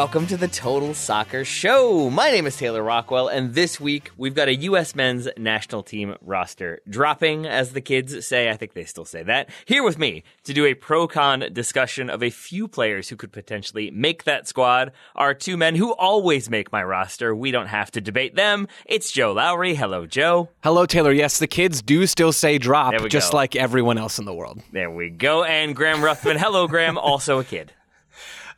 Welcome to the Total Soccer Show. My name is Taylor Rockwell, and this week we've got a U.S. men's national team roster dropping, as the kids say. I think they still say that. Here with me to do a pro con discussion of a few players who could potentially make that squad are two men who always make my roster. We don't have to debate them. It's Joe Lowry. Hello, Joe. Hello, Taylor. Yes, the kids do still say drop, just go. like everyone else in the world. There we go. And Graham Ruthven. Hello, Graham. Also a kid.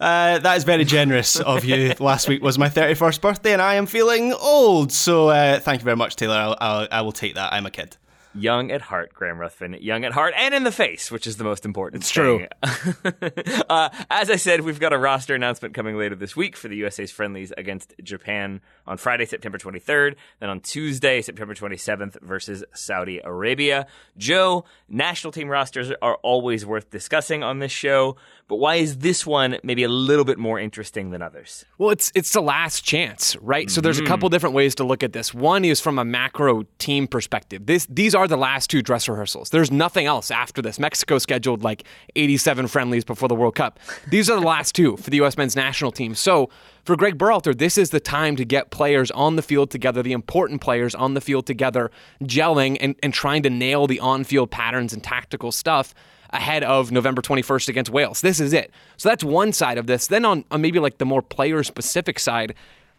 Uh, that is very generous of you. Last week was my 31st birthday, and I am feeling old. So uh, thank you very much, Taylor. I'll, I'll, I will take that. I'm a kid. Young at heart, Graham Ruthven. Young at heart and in the face, which is the most important. It's true. uh, as I said, we've got a roster announcement coming later this week for the USA's friendlies against Japan on Friday, September 23rd. Then on Tuesday, September 27th versus Saudi Arabia. Joe, national team rosters are always worth discussing on this show, but why is this one maybe a little bit more interesting than others? Well, it's it's the last chance, right? So there's a couple mm-hmm. different ways to look at this. One is from a macro team perspective. This these are the last two dress rehearsals. There's nothing else after this. Mexico scheduled like 87 friendlies before the World Cup. These are the last two for the U.S. men's national team. So for Greg Berhalter, this is the time to get players on the field together, the important players on the field together, gelling and, and trying to nail the on-field patterns and tactical stuff ahead of November 21st against Wales. This is it. So that's one side of this. Then on, on maybe like the more player specific side,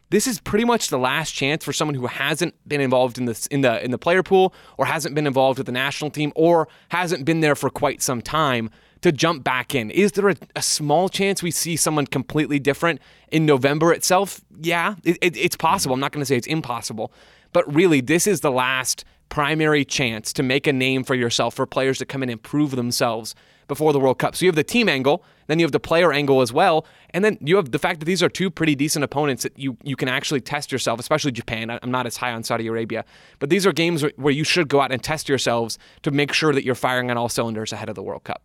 this is pretty much the last chance for someone who hasn't been involved in this in the in the player pool or hasn't been involved with the national team or hasn't been there for quite some time to jump back in. Is there a, a small chance we see someone completely different in November itself? Yeah, it, it, it's possible. I'm not going to say it's impossible, but really, this is the last primary chance to make a name for yourself for players to come in and prove themselves before the World Cup. So you have the team angle, then you have the player angle as well, and then you have the fact that these are two pretty decent opponents that you you can actually test yourself, especially Japan. I'm not as high on Saudi Arabia, but these are games where you should go out and test yourselves to make sure that you're firing on all cylinders ahead of the World Cup.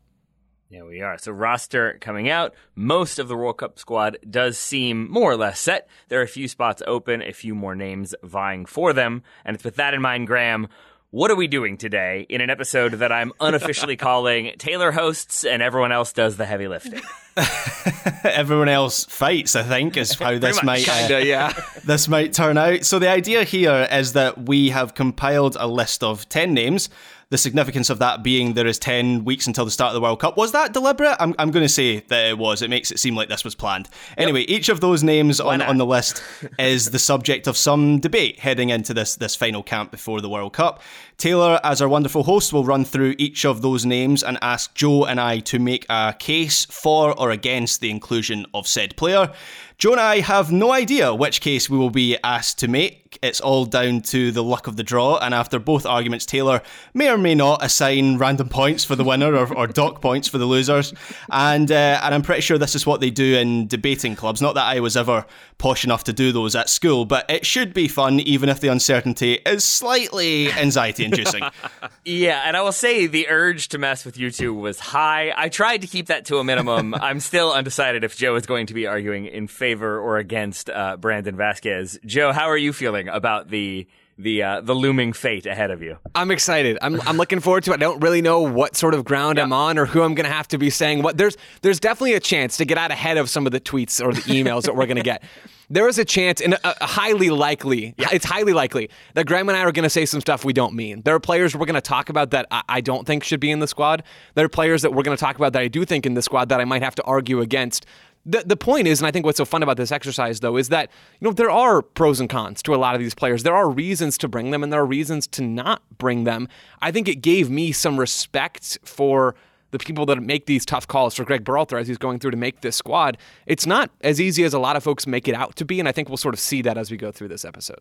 There we are. So roster coming out. Most of the World Cup squad does seem more or less set. There are a few spots open, a few more names vying for them. And it's with that in mind, Graham, what are we doing today in an episode that I'm unofficially calling Taylor hosts and everyone else does the heavy lifting? Everyone else fights, I think, is how this might uh, Kinda, yeah. this might turn out. So the idea here is that we have compiled a list of 10 names. The significance of that being there is 10 weeks until the start of the World Cup. Was that deliberate? I'm, I'm going to say that it was. It makes it seem like this was planned. Anyway, each of those names on, not? on the list is the subject of some debate heading into this, this final camp before the World Cup. Taylor, as our wonderful host, will run through each of those names and ask Joe and I to make a case for or against the inclusion of said player. Joe and I have no idea which case we will be asked to make. It's all down to the luck of the draw, and after both arguments, Taylor may or may not assign random points for the winner or, or dock points for the losers. And uh, and I'm pretty sure this is what they do in debating clubs. Not that I was ever posh enough to do those at school, but it should be fun, even if the uncertainty is slightly anxiety inducing. yeah, and I will say the urge to mess with you two was high. I tried to keep that to a minimum. I'm still undecided if Joe is going to be arguing in favor or against uh, Brandon Vasquez. Joe, how are you feeling about the the uh, the looming fate ahead of you. I'm excited. I'm I'm looking forward to it. I don't really know what sort of ground I'm on or who I'm going to have to be saying what. There's there's definitely a chance to get out ahead of some of the tweets or the emails that we're going to get. There is a chance, and a, a highly likely, yeah. it's highly likely that Graham and I are going to say some stuff we don't mean. There are players we're going to talk about that I, I don't think should be in the squad. There are players that we're going to talk about that I do think in the squad that I might have to argue against the, the point is, and I think what's so fun about this exercise, though, is that you know there are pros and cons to a lot of these players. There are reasons to bring them, and there are reasons to not bring them. I think it gave me some respect for the people that make these tough calls for Greg Berhalter as he's going through to make this squad. It's not as easy as a lot of folks make it out to be, and I think we'll sort of see that as we go through this episode.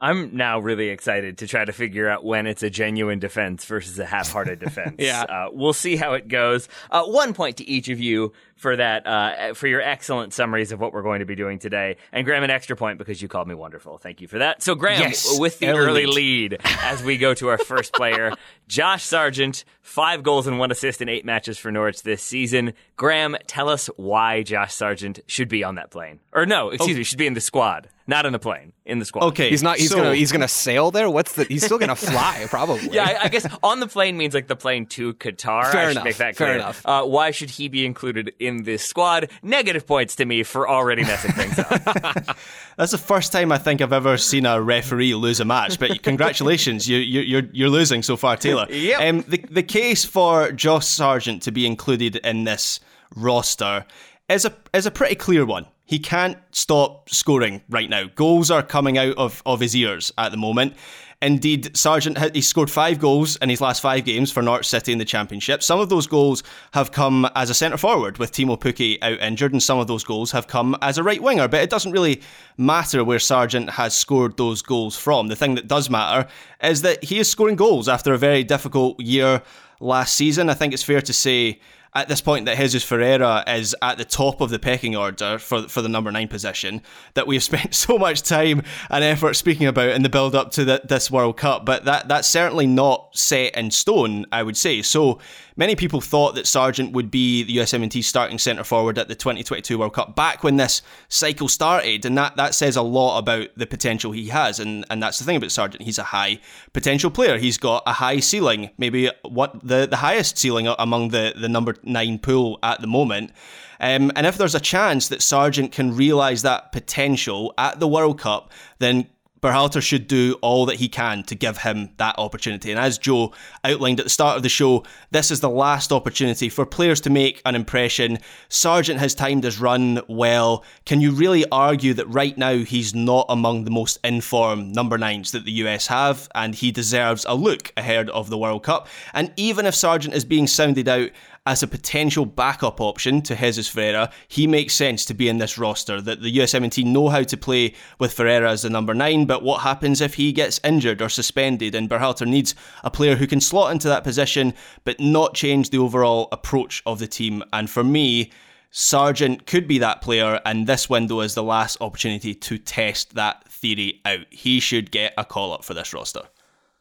I'm now really excited to try to figure out when it's a genuine defense versus a half-hearted defense. yeah, uh, we'll see how it goes. Uh, one point to each of you for that, uh, for your excellent summaries of what we're going to be doing today, and Graham an extra point because you called me wonderful. Thank you for that. So Graham, yes, with the early lead as we go to our first player, Josh Sargent, five goals and one assist in eight matches for Norwich this season. Graham, tell us why Josh Sargent should be on that plane, or no, excuse oh. me, should be in the squad. Not in the plane, in the squad. Okay, he's not. He's so, gonna. He's gonna sail there. What's the? He's still gonna fly, probably. yeah, I, I, guess on the plane means like the plane to Qatar. Fair I enough. Make that clear. Fair enough. Uh, why should he be included in this squad? Negative points to me for already messing things up. That's the first time I think I've ever seen a referee lose a match. But congratulations, you, you, you're you're losing so far, Taylor. yep. Um, the the case for Josh Sargent to be included in this roster is a is a pretty clear one. He can't stop scoring right now. Goals are coming out of, of his ears at the moment. Indeed, Sargent he scored five goals in his last five games for Norwich City in the Championship. Some of those goals have come as a centre forward with Teemu Pukki out injured, and some of those goals have come as a right winger. But it doesn't really matter where Sargent has scored those goals from. The thing that does matter is that he is scoring goals after a very difficult year last season. I think it's fair to say at this point that Jesus Ferreira is at the top of the pecking order for for the number nine position that we've spent so much time and effort speaking about in the build up to the, this World Cup. But that that's certainly not set in stone, I would say. So Many people thought that Sargent would be the USMNT starting centre forward at the 2022 World Cup back when this cycle started, and that, that says a lot about the potential he has. And, and that's the thing about Sargent. He's a high potential player. He's got a high ceiling, maybe what the, the highest ceiling among the, the number nine pool at the moment. Um, and if there's a chance that Sargent can realise that potential at the World Cup, then Berhalter should do all that he can to give him that opportunity. And as Joe outlined at the start of the show, this is the last opportunity for players to make an impression. Sargent has timed his run well. Can you really argue that right now he's not among the most informed number nines that the US have, and he deserves a look ahead of the World Cup? And even if Sargent is being sounded out as a potential backup option to Jesus Ferreira, he makes sense to be in this roster. That the USMNT know how to play with Ferreira as the number nine, but what happens if he gets injured or suspended? And Berhalter needs a player who can slot into that position, but not change the overall approach of the team. And for me, Sargent could be that player, and this window is the last opportunity to test that theory out. He should get a call up for this roster.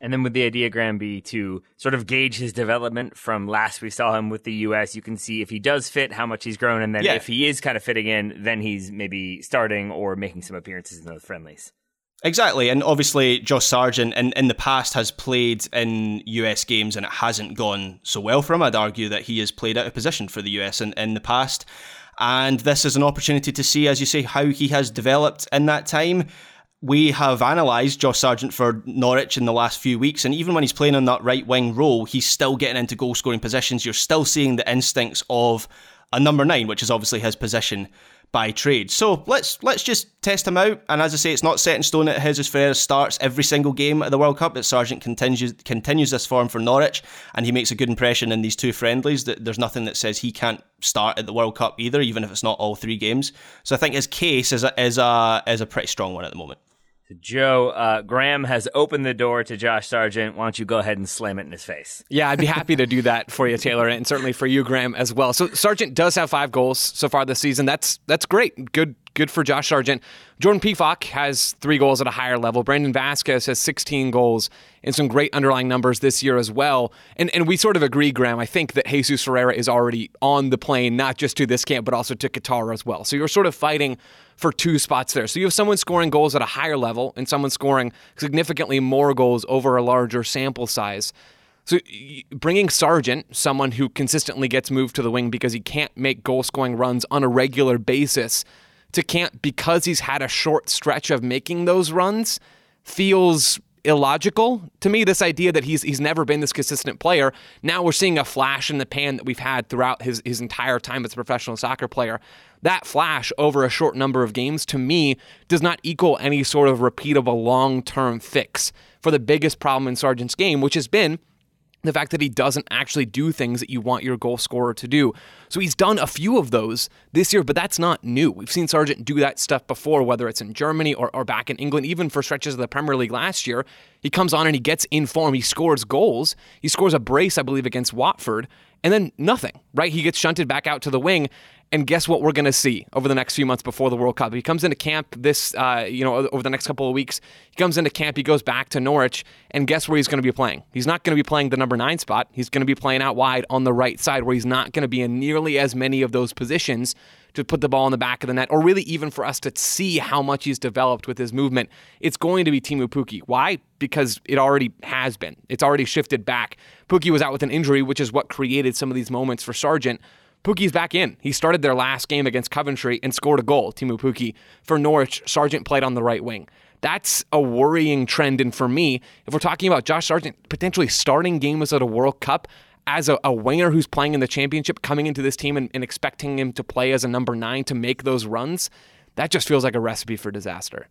And then would the ideogram be to sort of gauge his development from last we saw him with the US? You can see if he does fit, how much he's grown, and then yeah. if he is kind of fitting in, then he's maybe starting or making some appearances in those friendlies. Exactly, and obviously Josh Sargent in, in the past has played in US games and it hasn't gone so well for him. I'd argue that he has played out of position for the US in, in the past. And this is an opportunity to see, as you say, how he has developed in that time we have analysed Josh Sargent for Norwich in the last few weeks, and even when he's playing on that right wing role, he's still getting into goal scoring positions. You're still seeing the instincts of a number nine, which is obviously his position. by trade. So let's let's just test him out. And as I say, it's not set in stone that Jesus Ferreira starts every single game at the World Cup. That Sargent continues continues this form for Norwich, and he makes a good impression in these two friendlies. That there's nothing that says he can't start at the World Cup either, even if it's not all three games. So I think his case is a is a is a pretty strong one at the moment. Joe, uh, Graham has opened the door to Josh Sargent. Why don't you go ahead and slam it in his face? Yeah, I'd be happy to do that for you, Taylor, and certainly for you, Graham, as well. So Sargent does have five goals so far this season. That's that's great. Good good for Josh Sargent. Jordan Pefok has three goals at a higher level. Brandon Vasquez has 16 goals and some great underlying numbers this year as well. And and we sort of agree, Graham. I think that Jesus Ferreira is already on the plane, not just to this camp, but also to Qatar as well. So you're sort of fighting for two spots there. So you have someone scoring goals at a higher level and someone scoring significantly more goals over a larger sample size. So bringing Sargent, someone who consistently gets moved to the wing because he can't make goal scoring runs on a regular basis, to camp because he's had a short stretch of making those runs feels illogical to me. This idea that he's he's never been this consistent player. Now we're seeing a flash in the pan that we've had throughout his his entire time as a professional soccer player that flash over a short number of games to me does not equal any sort of repeatable long term fix for the biggest problem in Sargent's game, which has been the fact that he doesn't actually do things that you want your goal scorer to do. So he's done a few of those this year, but that's not new. We've seen Sargent do that stuff before, whether it's in Germany or, or back in England, even for stretches of the Premier League last year. He comes on and he gets in form. He scores goals. He scores a brace, I believe, against Watford, and then nothing, right? He gets shunted back out to the wing. And guess what we're going to see over the next few months before the World Cup? He comes into camp this, uh, you know, over the next couple of weeks. He comes into camp, he goes back to Norwich, and guess where he's going to be playing? He's not going to be playing the number nine spot. He's going to be playing out wide on the right side, where he's not going to be in nearly as many of those positions to put the ball in the back of the net, or really even for us to see how much he's developed with his movement. It's going to be Teemu Pukki. Why? Because it already has been. It's already shifted back. Pukki was out with an injury, which is what created some of these moments for Sargent. Pukki's back in. He started their last game against Coventry and scored a goal. Teemu Pukki for Norwich. Sargent played on the right wing. That's a worrying trend. And for me, if we're talking about Josh Sargent potentially starting games at a World Cup as a, a winger who's playing in the championship, coming into this team and, and expecting him to play as a number nine to make those runs, that just feels like a recipe for disaster.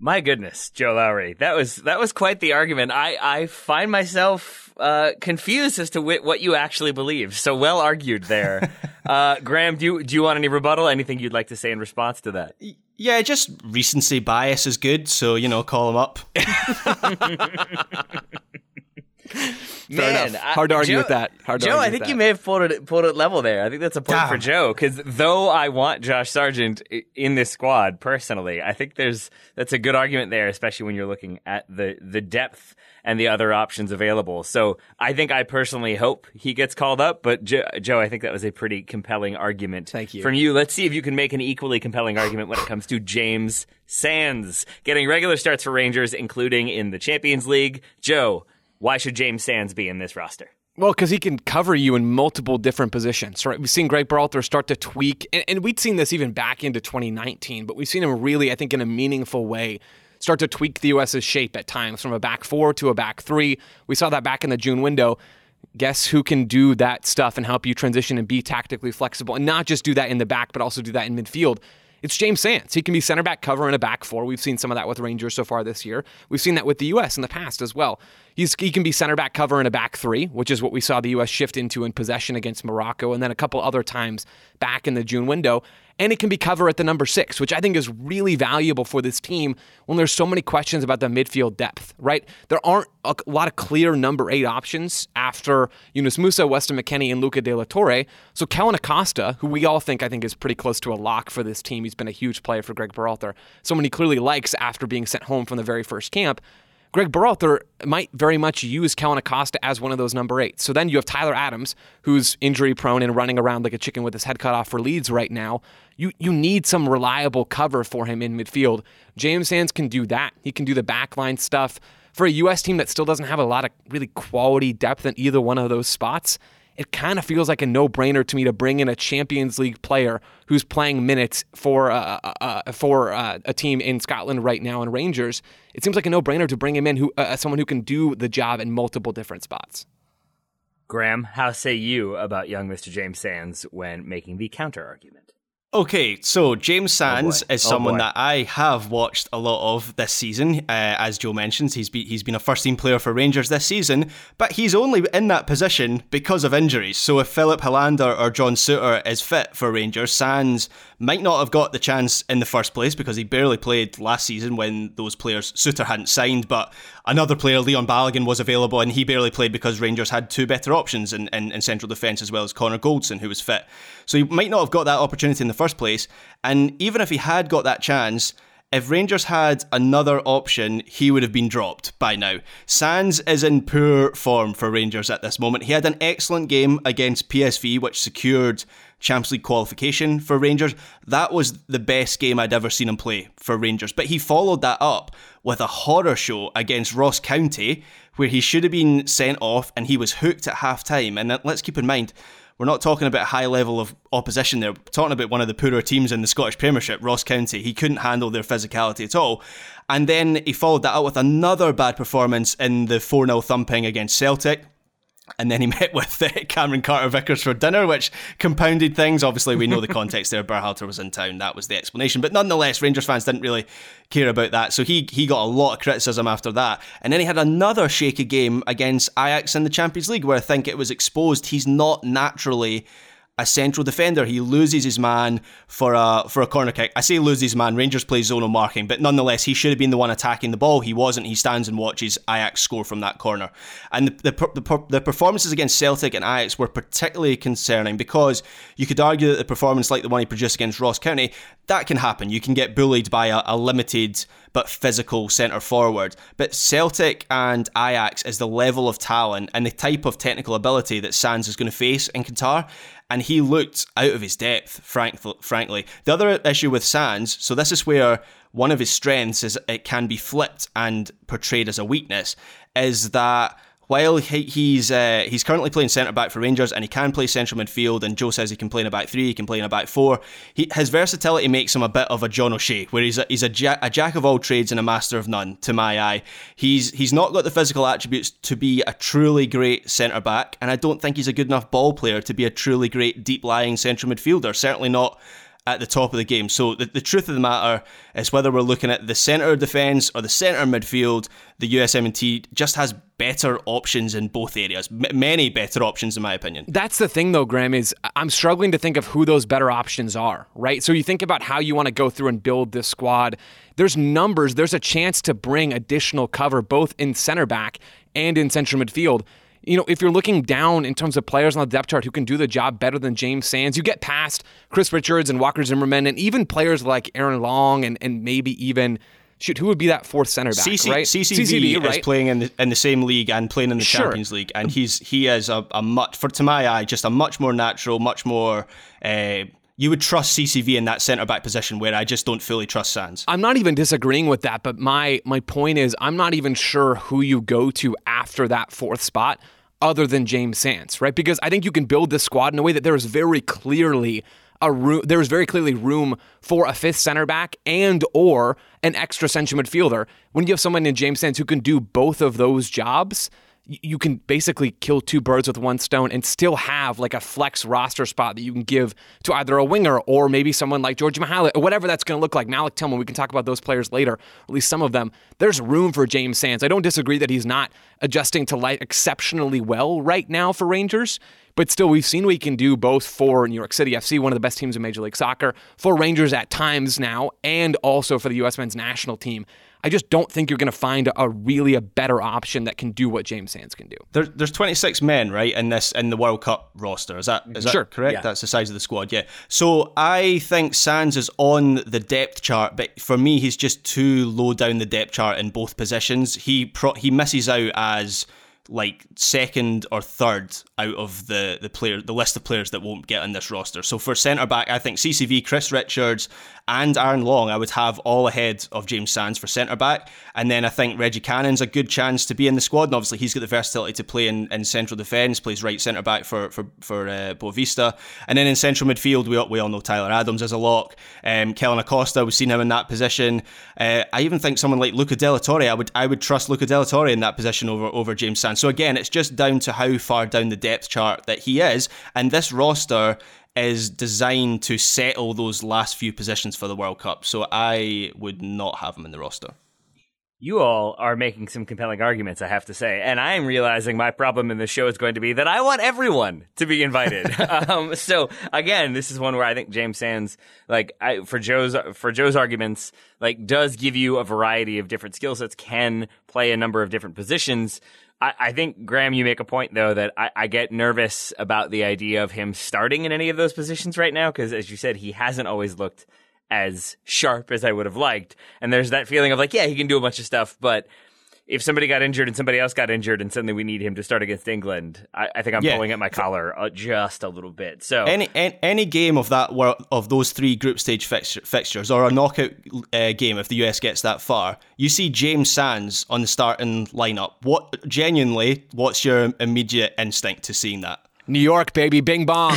My goodness, Joe Lowry, that was that was quite the argument. I I find myself uh, confused as to wh- what you actually believe. So well argued there, uh, Graham. Do you do you want any rebuttal? Anything you'd like to say in response to that? Yeah, just recency bias is good. So you know, call him up. Man, hard to argue Joe, with that. Hard Joe, I think that. you may have pulled it pulled it level there. I think that's a point Damn. for Joe because though I want Josh Sargent in this squad personally, I think there's that's a good argument there, especially when you're looking at the the depth and the other options available. So I think I personally hope he gets called up. But Joe, Joe I think that was a pretty compelling argument. Thank you. from you. Let's see if you can make an equally compelling argument when it comes to James Sands getting regular starts for Rangers, including in the Champions League. Joe, why should James Sands be in this roster? Well, because he can cover you in multiple different positions, right? We've seen Greg Berhalter start to tweak, and, and we'd seen this even back into 2019, but we've seen him really, I think, in a meaningful way, start to tweak the U.S.'s shape at times from a back four to a back three. We saw that back in the June window. Guess who can do that stuff and help you transition and be tactically flexible and not just do that in the back, but also do that in midfield? It's James Sands. He can be center back cover in a back four. We've seen some of that with Rangers so far this year. We've seen that with the U.S. in the past as well. He's, he can be center back cover in a back three, which is what we saw the U.S. shift into in possession against Morocco, and then a couple other times back in the June window. And it can be cover at the number six, which I think is really valuable for this team when there's so many questions about the midfield depth, right? There aren't a lot of clear number eight options after Yunus Musah, Weston McKennie, and Luca De La Torre. So Kellyn Acosta, who we all think I think is pretty close to a lock for this team, he's been a huge player for Greg Berhalter, someone he clearly likes after being sent home from the very first camp. Greg Berhalter might very much use Kellyn Acosta as one of those number eight. So then you have Tyler Adams, who's injury prone and running around like a chicken with his head cut off for Leeds right now. You you need some reliable cover for him in midfield. James Sands can do that. He can do the backline stuff. For a U.S. team that still doesn't have a lot of really quality depth in either one of those spots, it kind of feels like a no-brainer to me to bring in a Champions League player who's playing minutes for uh, uh, for uh, a team in Scotland right now in Rangers. It seems like a no-brainer to bring him in, who uh, someone who can do the job in multiple different spots. Graham, how say you about young Mr. James Sands when making the counter argument? Okay, so James Sands oh is someone that I have watched a lot of this season. Uh, as Joe mentions, he's be, he's been a first team player for Rangers this season, but he's only in that position because of injuries. So if Filip Helander or John Souttar is fit for Rangers, Sands might not have got the chance in the first place because he barely played last season when those players Souttar hadn't signed, but another player, Leon Balogun, was available and he barely played because Rangers had two better options in, in, in central defence as well as Connor Goldson, who was fit. So he might not have got that opportunity in the first place. And even if he had got that chance, if Rangers had another option, he would have been dropped by now. Sands is in poor form for Rangers at this moment. He had an excellent game against PSV, which secured Champions League qualification for Rangers. That was the best game I'd ever seen him play for Rangers. But he followed that up with a horror show against Ross County, where he should have been sent off and he was hooked at half time. And let's keep in mind, we're not talking about a high level of opposition there. We're talking about one of the poorer teams in the Scottish Premiership, Ross County. He couldn't handle their physicality at all. And then he followed that up with another bad performance in the 4 0 thumping against Celtic and then he met with uh, Cameron Carter Vickers for dinner, which compounded things. Obviously, we know the context there. Berhalter was in town. That was the explanation. But nonetheless, Rangers fans didn't really care about that. So he, he got a lot of criticism after that. And then he had another shaky game against Ajax in the Champions League, where I think it was exposed he's not naturally a central defender. He loses his man for a for a corner kick. I say loses his man. Rangers play zonal marking, but nonetheless, he should have been the one attacking the ball. He wasn't. He stands and watches Ajax score from that corner. And the the, the, the performances against Celtic and Ajax were particularly concerning because you could argue that the performance like the one he produced against Ross County that can happen. You can get bullied by a, a limited but physical centre forward. But Celtic and Ajax is the level of talent and the type of technical ability that Sands is going to face in Qatar and he looked out of his depth, frank, frankly. The other issue with Sands, so this is where one of his strengths is it can be flipped and portrayed as a weakness, is that while he, he's uh, he's currently playing centre back for Rangers and he can play central midfield, and Joe says he can play in a back three, he can play in a back four. He, his versatility makes him a bit of a John O'Shea, where he's a, he's a, jack, a jack of all trades and a master of none. To my eye, he's he's not got the physical attributes to be a truly great centre back, and I don't think he's a good enough ball player to be a truly great deep lying central midfielder. Certainly not at the top of the game. So the, the truth of the matter is whether we're looking at the centre defence or the centre midfield, the USMNT just has better options in both areas. M- many better options, in my opinion. That's the thing, though, Graham, is I'm struggling to think of who those better options are, right? So you think about how you want to go through and build this squad. There's numbers, there's a chance to bring additional cover both in center back and in central midfield you know, if you're looking down in terms of players on the depth chart who can do the job better than James Sands, you get past Chris Richards and Walker Zimmerman and even players like Aaron Long and, and maybe even shoot, who would be that fourth center back, CC, right? CCV, CCV right? is playing in the in the same league and playing in the sure. Champions League, and he's he is a, a much for to my eye just a much more natural, much more. Uh, you would trust CCV in that centre back position where I just don't fully trust Sands. I'm not even disagreeing with that, but my my point is I'm not even sure who you go to after that fourth spot other than James Sands, right? Because I think you can build this squad in a way that there is very clearly a room there is very clearly room for a fifth center back and or an extra central midfielder. When you have someone in James Sands who can do both of those jobs, you can basically kill two birds with one stone and still have like a flex roster spot that you can give to either a winger or maybe someone like George Mihaly or whatever that's going to look like. Malik Tillman, we can talk about those players later, at least some of them. There's room for James Sands. I don't disagree that he's not adjusting to life exceptionally well right now for Rangers, but still, we've seen what he can do both for New York City FC, one of the best teams in Major League Soccer, for Rangers at times now, and also for the U.S. men's national team. I just don't think you're going to find a really a better option that can do what James Sands can do. There, there's 26 men, right, in this in the World Cup roster. Is that is sure. that correct? Yeah. That's the size of the squad. Yeah. So I think Sands is on the depth chart, but for me, he's just too low down the depth chart in both positions. He pro- he misses out as like second or third out of the the player the list of players that won't get in this roster. So for centre back, I think CCV, Chris Richards, and Aaron Long, I would have all ahead of James Sands for centre back. And then I think Reggie Cannon's a good chance to be in the squad. And obviously, he's got the versatility to play in, in central defence, plays right centre back for for for uh, Boavista. And then in central midfield, we all, we all know Tyler Adams as a lock. Um, Kellyn Acosta, we've seen him in that position. Uh, I even think someone like Luca de la Torre, I would I would trust Luca de la Torre in that position over over James Sands. So again, it's just down to how far down the depth chart that he is. And this roster is designed to settle those last few positions for the World Cup. So I would not have him in the roster. You all are making some compelling arguments, I have to say. And I am realizing my problem in this show is going to be that I want everyone to be invited. um, so again, this is one where I think James Sands, like, I, for Joe's, for Joe's arguments, like, does give you a variety of different skill sets, can play a number of different positions. I, I, think Graham, you make a point though that I, I, get nervous about the idea of him starting in any of those positions right now because, as you said, he hasn't always looked as sharp as I would have liked. And there's that feeling of like, yeah, he can do a bunch of stuff, but if somebody got injured and somebody else got injured and suddenly we need him to start against England, I, I think I'm yeah. pulling at my collar uh, just a little bit. So any any, any game of that of those three group stage fixture, fixtures or a knockout uh, game if the US gets that far, you see James Sands on the starting lineup. What genuinely, what's your immediate instinct to seeing that? New York, baby, bing bong.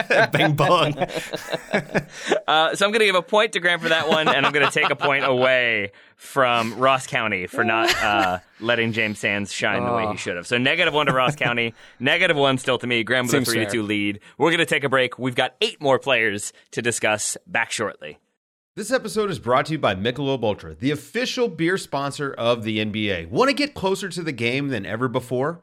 bing bong. uh, so I'm going to give a point to Graham for that one, and I'm going to take a point away from Ross County for not uh, letting James Sands shine the way he oh. should have. So negative one to Ross County, negative one still to me. Graham with Seems a three fair. to two lead. We're going to take a break. We've got eight more players to discuss. Back shortly. This episode is brought to you by Michelob Ultra, the official beer sponsor of the NBA. Want to get closer to the game than ever before?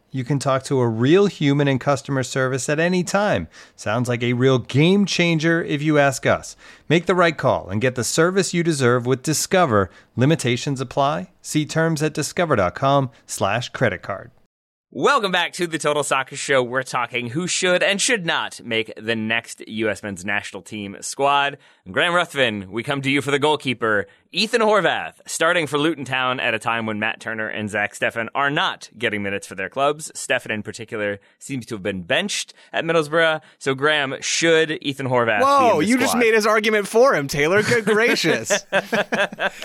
you can talk to a real human in customer service at any time. Sounds like a real game changer if you ask us. Make the right call and get the service you deserve with Discover. Limitations apply. See terms at discover.com/slash credit card. Welcome back to the Total Soccer Show. We're talking who should and should not make the next U.S. men's national team squad. Graham Ruthven, we come to you for the goalkeeper. Ethan Horvath, starting for Luton Town at a time when Matt Turner and Zach Steffen are not getting minutes for their clubs. Steffen, in particular, seems to have been benched at Middlesbrough. So, Graham, should Ethan Horvath Whoa, you squad? just made his argument for him, Taylor. Good gracious. all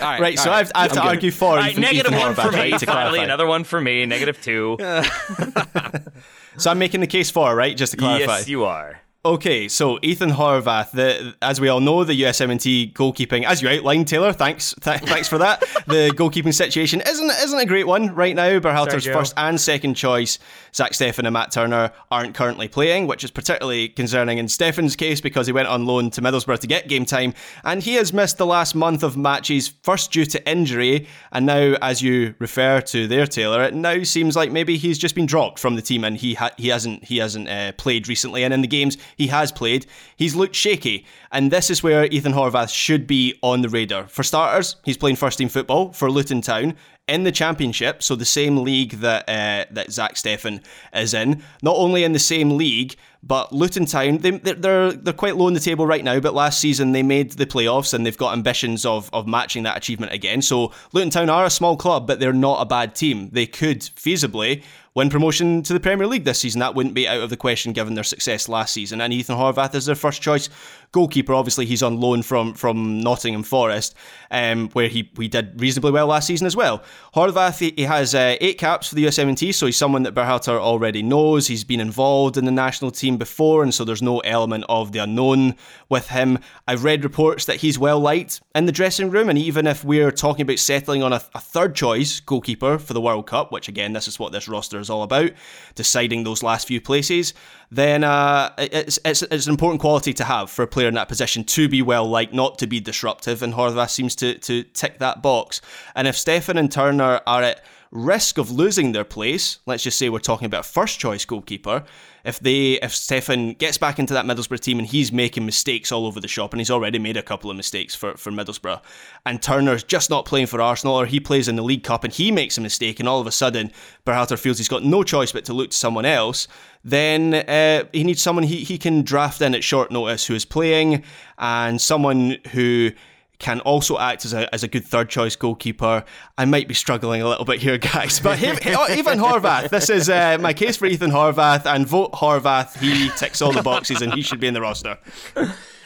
right, right so right. I have, I have to good. argue for right, Negative one Horvath, for me. Right, finally, another one for me. Negative two. so I'm making the case for, right? Just to clarify. Yes, you are. Okay, so Ethan Horvath, the, as we all know, the USMNT goalkeeping, as you outlined, Taylor. Thanks, th- thanks for that. the goalkeeping situation isn't isn't a great one right now. Berhalter's first and second choice, Zach Steffen and Matt Turner, aren't currently playing, which is particularly concerning in Steffen's case because he went on loan to Middlesbrough to get game time, and he has missed the last month of matches, first due to injury, and now, as you refer to there, Taylor, it now seems like maybe he's just been dropped from the team and he ha- he hasn't he hasn't uh, played recently, and in the games he has played, he's looked shaky. And this is where Ethan Horvath should be on the radar. For starters, he's playing first team football for Luton Town in the championship, so the same league that uh, that Zach Steffen is in. Not only in the same league, but Luton Town they, they're they're quite low on the table right now. But last season they made the playoffs and they've got ambitions of of matching that achievement again. So Luton Town are a small club, but they're not a bad team. They could feasibly win promotion to the Premier League this season. That wouldn't be out of the question given their success last season. And Ethan Horvath is their first choice goalkeeper. Obviously, he's on loan from from Nottingham Forest, um, where he, he did reasonably well last season as well. Horvath, he, he has uh, eight caps for the USMNT, so he's someone that Berhalter already knows. He's been involved in the national team before, and so there's no element of the unknown with him. I've read reports that he's well liked in the dressing room, and even if we're talking about settling on a, a third choice goalkeeper for the World Cup, which again, this is what this roster is is all about, deciding those last few places, then uh, it's, it's, it's an important quality to have for a player in that position to be well liked, not to be disruptive, and Horvath seems to, to tick that box. And if Steffen and Turner are at risk of losing their place, let's just say we're talking about first choice goalkeeper, if they if Steffen gets back into that Middlesbrough team and he's making mistakes all over the shop and he's already made a couple of mistakes for, for Middlesbrough and Turner's just not playing for Arsenal or he plays in the League Cup and he makes a mistake and all of a sudden Berhalter feels he's got no choice but to look to someone else, then uh, he needs someone he, he can draft in at short notice who is playing and someone who can also act as a, as a good third choice goalkeeper. I might be struggling a little bit here, guys, but him, Ethan Horvath. This is uh, my case for Ethan Horvath, and vote Horvath. He ticks all the boxes, and he should be in the roster.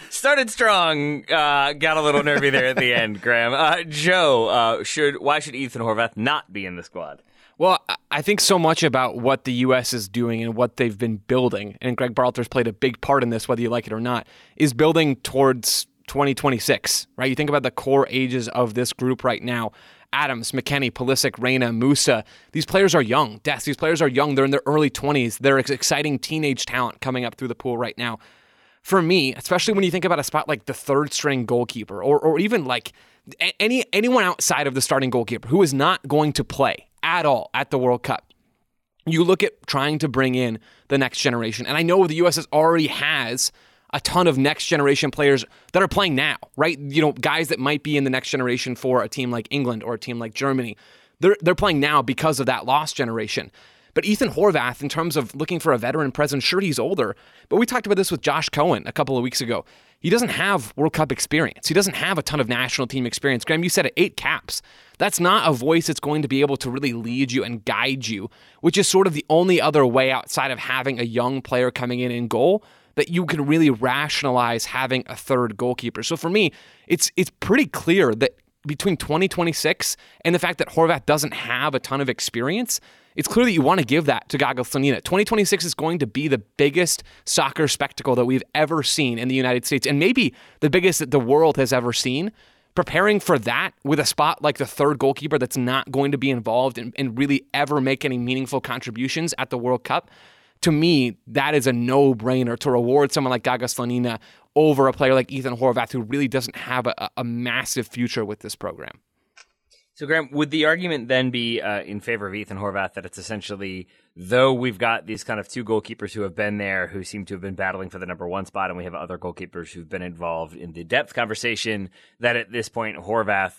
Started strong, uh, got a little nervy there at the end, Graham. Uh, Joe, uh, should why should Ethan Horvath not be in the squad? Well, I think so much about what the U.S. is doing and what they've been building, and Greg Berhalter's played a big part in this, whether you like it or not, is building towards 2026, right? You think about the core ages of this group right now. Adams, McKennie, Pulisic, Reyna, Musah. These players are young. Death. These players are young. They're in their early 20s. They're exciting teenage talent coming up through the pool right now. For me, especially when you think about a spot like the third string goalkeeper, or or even like any anyone outside of the starting goalkeeper who is not going to play at all at the World Cup. You look at trying to bring in the next generation, and I know the U.S. already has a ton of next generation players that are playing now, right? You know, guys that might be in the next generation for a team like England or a team like Germany. They're they're playing now because of that lost generation. But Ethan Horvath, in terms of looking for a veteran presence, sure he's older, but we talked about this with Josh Cohen a couple of weeks ago. He doesn't have World Cup experience. He doesn't have a ton of national team experience. Graham, you said it, eight caps. That's not a voice that's going to be able to really lead you and guide you, which is sort of the only other way outside of having a young player coming in in goal that you can really rationalize having a third goalkeeper. So for me, it's it's pretty clear that between 2026 and the fact that Horvath doesn't have a ton of experience, it's clear that you want to give that to Gaga Slonina. 2026 is going to be the biggest soccer spectacle that we've ever seen in the United States, and maybe the biggest that the world has ever seen. Preparing for that with a spot like the third goalkeeper that's not going to be involved and, and really ever make any meaningful contributions at the World Cup, to me, that is a no brainer to reward someone like Gaga Slonina over a player like Ethan Horvath, who really doesn't have a, a massive future with this program. So, Graham, would the argument then be uh, in favor of Ethan Horvath that it's essentially, though we've got these kind of two goalkeepers who have been there, who seem to have been battling for the number one spot, and we have other goalkeepers who've been involved in the depth conversation, that at this point, Horvath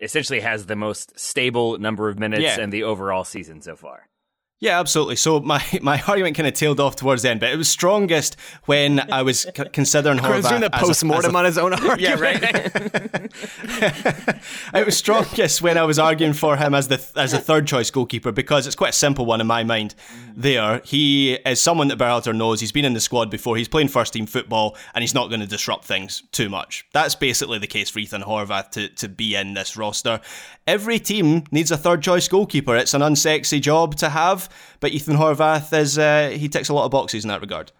essentially has the most stable number of minutes yeah. and the overall season so far? Yeah, absolutely. So my, my argument kind of tailed off towards the end, but it was strongest when I was c- considering Horvath doing the post mortem on his own argument. Yeah, right. it was strongest when I was arguing for him as the as a third choice goalkeeper because it's quite a simple one in my mind. There, he is someone that Berhalter knows. He's been in the squad before. He's playing first team football, and he's not going to disrupt things too much. That's basically the case for Ethan Horvath to to be in this roster. Every team needs a third choice goalkeeper. It's an unsexy job to have but Ethan Horvath is uh, he ticks a lot of boxes in that regard.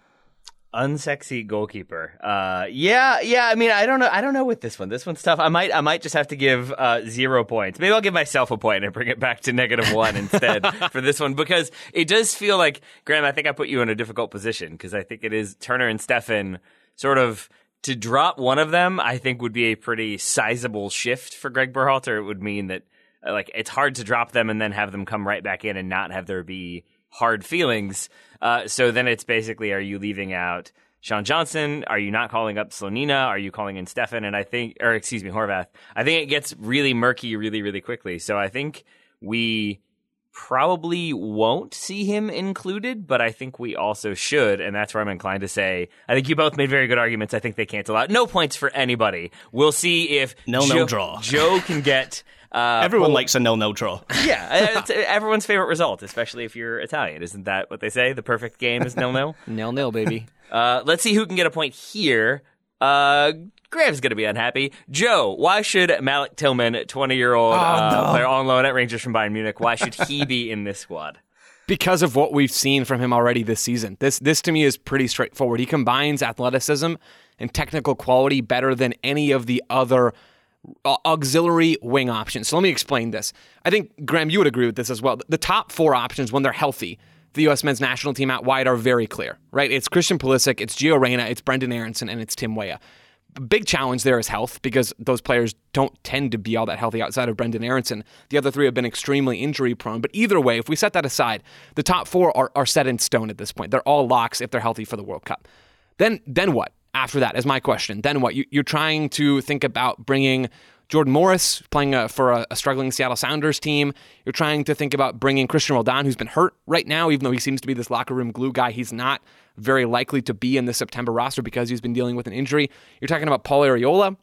Unsexy goalkeeper. Uh, yeah, yeah. I mean, I don't know. I don't know with this one. This one's tough. I might, I might just have to give uh, zero points. Maybe I'll give myself a point and bring it back to negative one instead for this one because it does feel like Graham. I think I put you in a difficult position because I think it is Turner and Steffen sort of to drop one of them. I think would be a pretty sizable shift for Greg Berhalter. It would mean that like it's hard to drop them and then have them come right back in and not have there be hard feelings. Uh, so then it's basically, are you leaving out Sean Johnson? Are you not calling up Slonina? Are you calling in Steffen? And I think, or excuse me, Horvath. I think it gets really murky really, really quickly. So I think we probably won't see him included, but I think we also should, and that's where I'm inclined to say I think you both made very good arguments. I think they cancel out. No points for anybody. We'll see if no no draw. Joe can get uh, Everyone likes a nil-nil draw. Yeah, it's everyone's favorite result, especially if you're Italian. Isn't that what they say? The perfect game is nil-nil. nil-nil, baby. Uh, let's see who can get a point here. Uh, Graham's going to be unhappy. Joe, why should Malik Tillman, 20 year old oh, uh, no. player on loan at Rangers from Bayern Munich, why should he be in this squad? Because of what we've seen from him already this season. This, this to me is pretty straightforward. He combines athleticism and technical quality better than any of the other auxiliary wing options. So let me explain this. I think, Graham, you would agree with this as well. The top four options, when they're healthy, the U.S. men's national team out wide are very clear, right? It's Christian Pulisic, it's Gio Reyna, it's Brendan Aaronson, and it's Tim Weah. Big challenge there is health because those players don't tend to be all that healthy outside of Brendan Aaronson. The other three have been extremely injury prone. But either way, if we set that aside, the top four are, are set in stone at this point. They're all locks if they're healthy for the World Cup. Then, then what? After that is my question. Then what? You, you're trying to think about bringing Jordan Morris playing uh, for a, a, struggling Seattle Sounders team. You're trying to think about bringing Christian Roldan, who's been hurt right now, even though he seems to be this locker room glue guy. He's not very likely to be in the September roster because he's been dealing with an injury. You're talking about Paul Arriola.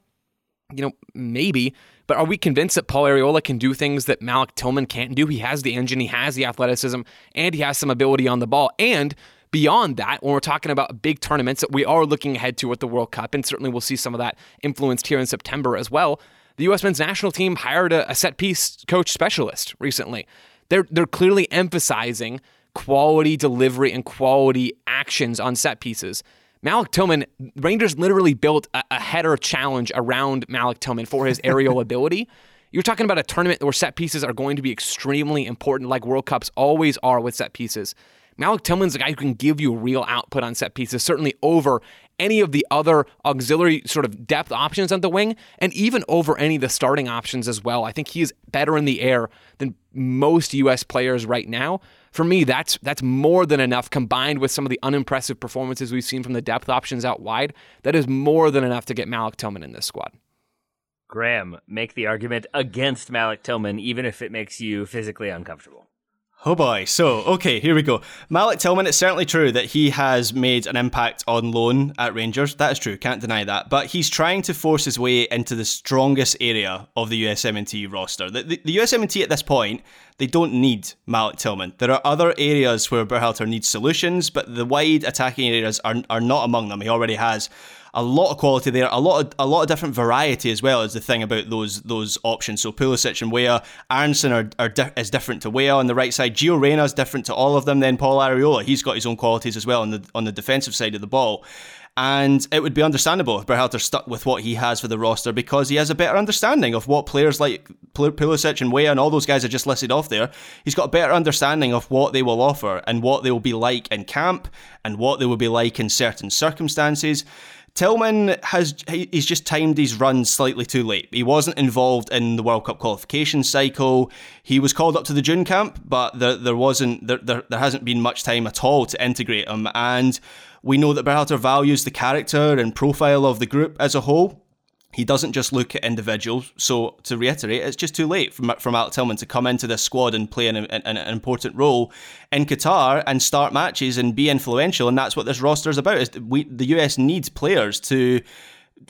you know, maybe. But are we convinced that Paul Arriola can do things that Malik Tillman can't do? He has the engine, he has the athleticism, and he has some ability on the ball. And beyond that, when we're talking about big tournaments that we are looking ahead to with the World Cup, and certainly we'll see some of that influenced here in September as well. The U.S. men's national team hired a, a set piece coach specialist recently. They're they're clearly emphasizing quality delivery and quality actions on set pieces. Malik Tillman, Rangers literally built a, a header challenge around Malik Tillman for his aerial ability. You're talking about a tournament where set pieces are going to be extremely important, like World Cups always are with set pieces. Malik Tillman's a guy who can give you real output on set pieces, certainly over any of the other auxiliary sort of depth options on the wing, and even over any of the starting options as well. I think he is better in the air than most U.S. players right now. For me, that's that's more than enough combined with some of the unimpressive performances we've seen from the depth options out wide. That is more than enough to get Malik Tillman in this squad. Graham, make the argument against Malik Tillman, even if it makes you physically uncomfortable. Oh boy. So, okay, here we go. Malik Tillman, it's certainly true that he has made an impact on loan at Rangers. That is true, can't deny that. But he's trying to force his way into the strongest area of the USMNT roster. The, the, the USMNT at this point, they don't need Malik Tillman. There are other areas where Berhalter needs solutions, but the wide attacking areas are, are not among them. He already has a lot of quality there, a lot of a lot of different variety as well is the thing about those those options. So Pulisic and Weah, Aaronson are, are di- is different to Weah on the right side. Gio Reyna is different to all of them. Then Paul Arriola, he's got his own qualities as well on the on the defensive side of the ball. And it would be understandable if Berhalter stuck with what he has for the roster because he has a better understanding of what players like Pulisic and Weah and all those guys I just listed off there. He's got a better understanding of what they will offer and what they will be like in camp and what they will be like in certain circumstances. Tillman has he's just timed his run slightly too late. He wasn't involved in the World Cup qualification cycle. He was called up to the June camp, but there, there wasn't there, there, there hasn't been much time at all to integrate him. And we know that Berhalter values the character and profile of the group as a whole. He doesn't just look at individuals. So to reiterate, it's just too late for, for Malik Tillman to come into this squad and play an, an, an, important role in Qatar and start matches and be influential. And that's what this roster is about. Is we the US needs players to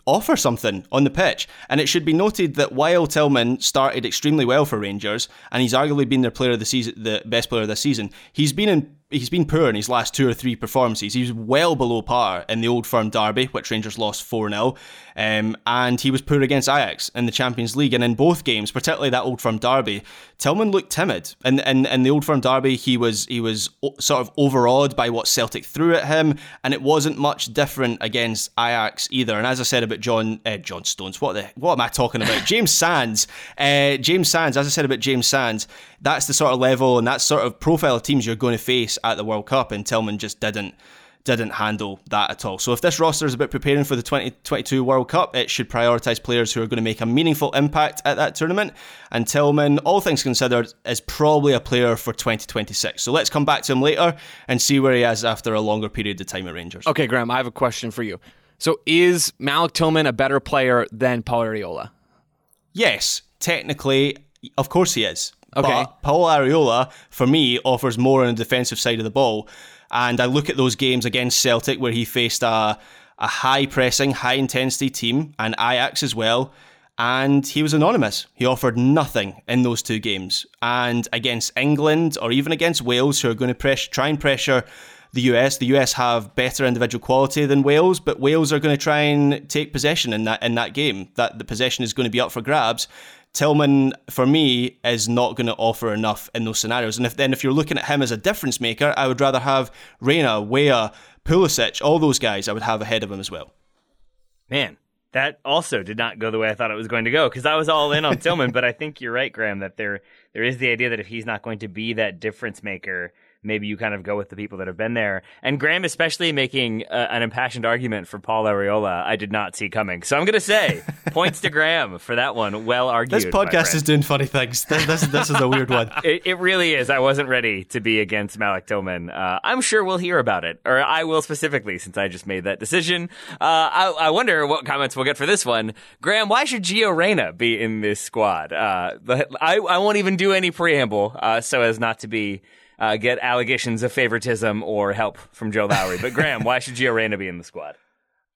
offer something on the pitch. And it should be noted that while Tillman started extremely well for Rangers, and he's arguably been their player of the season, the best player of this season, he's been in he's been poor in his last two or three performances. He was well below par in the Old Firm Derby, which Rangers lost 4 0. Um, and he was poor against Ajax in the Champions League. And in both games, particularly that Old Firm Derby, Tillman looked timid. And in, in, in, the Old Firm Derby, he was he was sort of overawed by what Celtic threw at him. And it wasn't much different against Ajax either. And as I said about John uh, John Stones, what the what am I talking about? James Sands. Uh, James Sands, as I said about James Sands, that's the sort of level and that sort of profile of teams you're going to face at the World Cup, and Tillman just didn't didn't handle that at all. So if this roster is about preparing for the 2022 World Cup, it should prioritise players who are going to make a meaningful impact at that tournament. And Tillman, all things considered, is probably a player for 2026. So let's come back to him later and see where he is after a longer period of time at Rangers. Okay, Graham, I have a question for you. So is Malik Tillman a better player than Paul Arriola? Yes, technically, of course he is. Okay. But Paul Arriola, for me, offers more on the defensive side of the ball. And I look at those games against Celtic where he faced a, a high pressing, high intensity team and Ajax as well. And he was anonymous. He offered nothing in those two games. And against England or even against Wales, who are going to press, try and pressure the US, the US have better individual quality than Wales, but Wales are going to try and take possession in that in that game. That the possession is going to be up for grabs. Tillman, for me, is not going to offer enough in those scenarios. And if then if you're looking at him as a difference maker, I would rather have Reyna, Weah, Pulisic, all those guys I would have ahead of him as well. Man, that also did not go the way I thought it was going to go because I was all in on Tillman, but I think you're right, Graham, that there there is the idea that if he's not going to be that difference maker, maybe you kind of go with the people that have been there. And Graham, especially making uh, an impassioned argument for Paul Arriola, I did not see coming. So I'm going to say points to Graham for that one. Well argued. This podcast is doing funny things. This, this, this is a weird one. It, it, really is. I wasn't ready to be against Malik Tillman. Uh, I'm sure we'll hear about it, or I will specifically, since I just made that decision. Uh, I, I, wonder what comments we'll get for this one. Graham, why should Gio Reyna be in this squad? Uh, I, I won't even do any preamble uh, so as not to be uh, get allegations of favoritism or help from Joe Lowry. But Graham, why should Gio Reyna be in the squad?